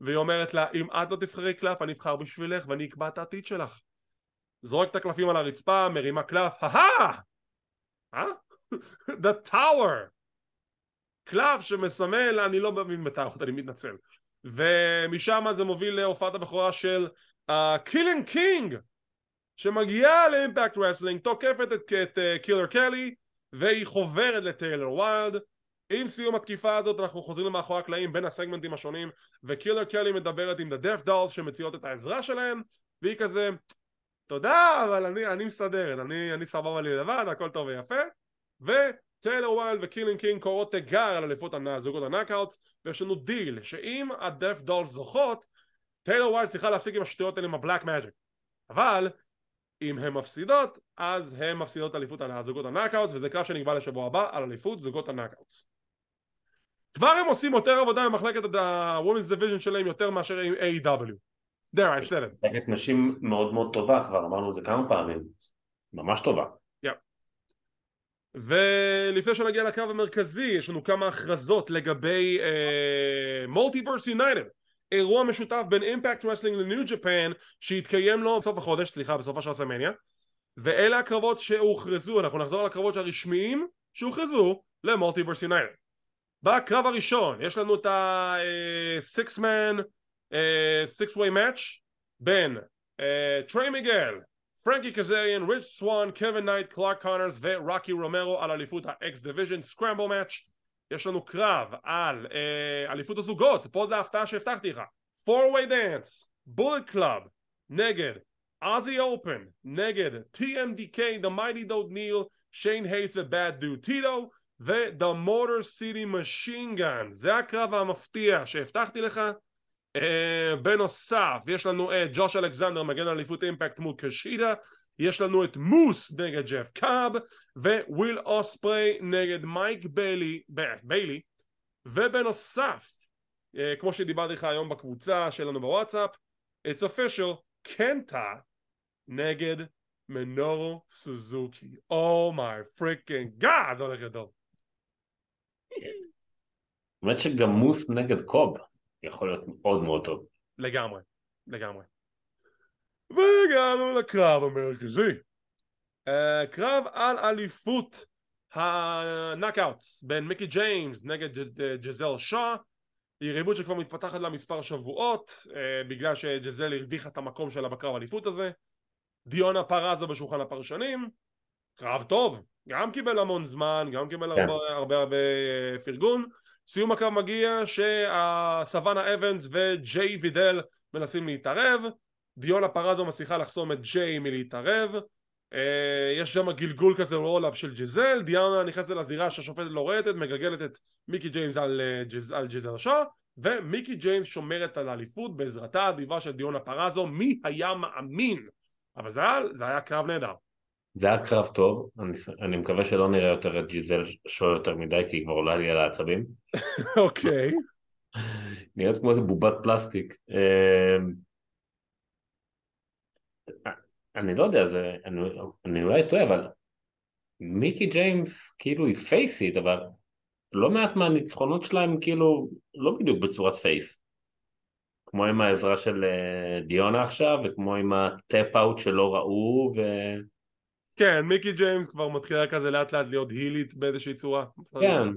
והיא אומרת לה, אם את לא תבחרי קלף, אני אבחר בשבילך ואני אקבע את העתיד שלך. זורק את הקלפים על הרצפה, מרימה קלף, הא אה? [LAUGHS] The Tower! קלף שמסמל, אני לא מבין בטעות, אני מתנצל. ומשם זה מוביל להופעת הבכורה של קיילין uh, קינג שמגיעה ל Impact Wrestling, תוקפת את, קילר קלי והיא חוברת לטיילר ויילד עם סיום התקיפה הזאת אנחנו חוזרים למאחורי הקלעים בין הסגמנטים השונים וקילר קלי מדברת עם The Death Dolls שמציעות את העזרה שלהם והיא כזה תודה אבל אני, אני מסתדרת אני, אני סבבה לי לבד הכל טוב ויפה. וטיילר ויילד וקיילין קינג קוראות תיגר על אליפות הזוגות ה Knockouts ויש לנו דיל שאם ה-Death Dolls זוכות טיילר ויילד צריכה להפסיק עם השטויות האלה עם ה black magic אבל אם הן מפסידות אז הן מפסידות אליפות הזוגות ה Knockouts וזה קרב שנקבע לשבוע הבא על אליפות זוגות ה Knockouts כבר הם עושים יותר עבודה במחלקת ה-Women's Division שלהם יותר מאשר עם AEW there I said it מחלקת נשים מאוד מאוד טובה כבר, אמרנו את זה כמה פעמים. ממש טובה. ולפני שנגיע לקרב המרכזי יש לנו כמה הכרזות לגבי Multiverse uh, United אירוע משותף בין Impact Wrestling ל New Japan שהתקיים לו בסוף החודש, סליחה בסופ"ש רסלמניה ואלה הקרבות שהוכרזו, אנחנו נחזור לקרבות הרשמיים שהוכרזו ל Multiverse יונייטד בקרב הראשון יש לנו את ה-six man six way match בין טריי מיגל פרנקי קזריאן, ריץ' סוואן, קווין נייט, קלארק קונרס ורוקי רומרו על אליפות ה X Division scramble match יש לנו קרב על אה, אליפות הזוגות, פה זה ההפתעה שהבטחתי לך. 4-way dance, Bullet Club נגד Aussie Open נגד TMDK, The Mighty Don't Kneel, שיין הייס ו Bad Dude Tito ו-The Motor City Machine Gun זה הקרב המפתיע שהבטחתי לך Uh, בנוסף יש לנו את ג'וש אלכסנדר מגן על אליפות Impact מול קושידה יש לנו את מוס נגד ג'ף קאב וויל אוספרי נגד מייק ביילי, ביילי ובנוסף uh, כמו שדיברתי לך היום בקבוצה שלנו בוואטסאפ it's official קנטה נגד מנורו סוזוקי. Oh my freaking God, זה הולך גדול. [LAUGHS] האמת שגם מוס נגד קאב יכול להיות מאוד מאוד טוב. לגמרי, לגמרי. והגענו לקרב המרכזי. Uh, קרב על אליפות ה Knockouts בין מיקי ג'יימס נגד ג'זל שאה יריבות שכבר מתפתחת לה מספר שבועות uh, בגלל שג'זל הרוויחה את המקום שלה בקרב האליפות הזה דיונה פרזו בשולחן הפרשנים קרב טוב גם קיבל המון זמן גם קיבל כן. הרבה הרבה, הרבה פרגון. סיום הקרב מגיע שסוואנה אבנס וג'יי וידל מנסים להתערב. דיונה פרזו מצליחה לחסום את ג'יי מלהתערב. אה, יש שם גלגול כזה roll-up של ג'יזל. דיאנה נכנסת לזירה שהשופטת לא ראתה מגלגלת את מיקי ג'יימס על, אה, ג'יז, על ג'יזל שאה ומיקי ג'יימס שומרת על האליפות בעזרתה האדיבה של דיונה פרזו מי היה מאמין? אבל זה היה, זה היה קרב נהדר זה היה קרב טוב, אני, אני מקווה שלא נראה יותר את ג'יזל שאה יותר מדי כי היא כבר עולה לי על העצבים. [LAUGHS] אוקיי. [LAUGHS] נראית כמו איזה בובת פלסטיק. אה, אני לא יודע, זה, אני, אני אולי טועה, אבל מיקי ג'יימס כאילו היא פייסית, אבל לא מעט מהניצחונות שלהם כאילו לא בדיוק בצורת face. כמו עם העזרה של אה, דיונה עכשיו, וכמו עם ה tap-out שלא ראו, ו... כן, מיקי ג'יימס כבר מתחילה כזה לאט לאט להיות הילית באיזושהי צורה. כן.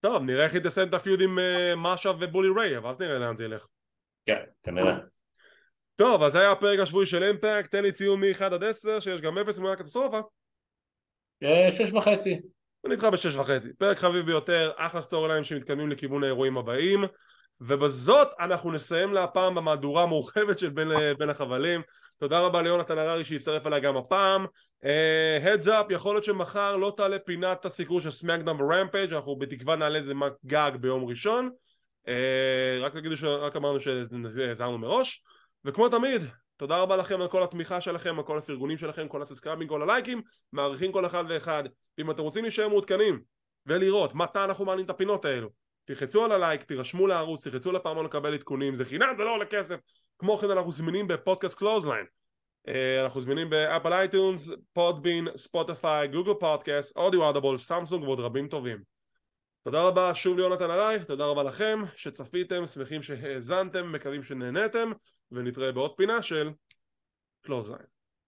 טוב, נראה איך היא תסיים את ה feud עם uh, מאשה ובולי ריי, אבל אז נראה לאן זה ילך. כן, כנראה. טוב, אז זה היה הפרק השבועי של Impact, תן לי ציון מ-1 עד 10, שיש גם 0 מול קטסטרופה. אה, שש וחצי. אני איתך בשש וחצי. פרק חביב ביותר, אחלה storyline שמתקדמים לכיוון האירועים הבאים. ובזאת אנחנו נסיים להפעם במהדורה המורחבת של בין, בין החבלים. תודה רבה ליונתן הררי שהצטרף אליי גם הפעם. Heads uh, up, יכול להיות שמחר לא תעלה פינת הסיקור של SmackDown ו Rampage, אנחנו בתקווה נעלה איזה גג ביום ראשון. Uh, רק תגידו שרק אמרנו שהזהרנו מראש. וכמו תמיד, תודה רבה לכם על כל התמיכה שלכם, על כל הפרגונים שלכם, כל הסאסקרייבים, כל הלייקים, מעריכים כל אחד ואחד. ואם אתם רוצים להישאר מעודכנים ולראות מתי אנחנו מעלים את הפינות האלו, תלחצו על הלייק, תירשמו לערוץ, תלחצו לפעמון לקבל עדכונים, זה חינם, זה לא עולה כסף. כמו כן אנחנו זמינים בפודקאסט Clothesline. אנחנו זמינים ב Apple iTunes, Podbean, Spotify, Google Podcast, Audio Audible, Samsung ועוד רבים טובים. תודה רבה שוב ליונתן הררי, תודה רבה לכם שצפיתם, שמחים שהאזנתם, מקווים שנהנתם ונתראה בעוד פינה של Clothesline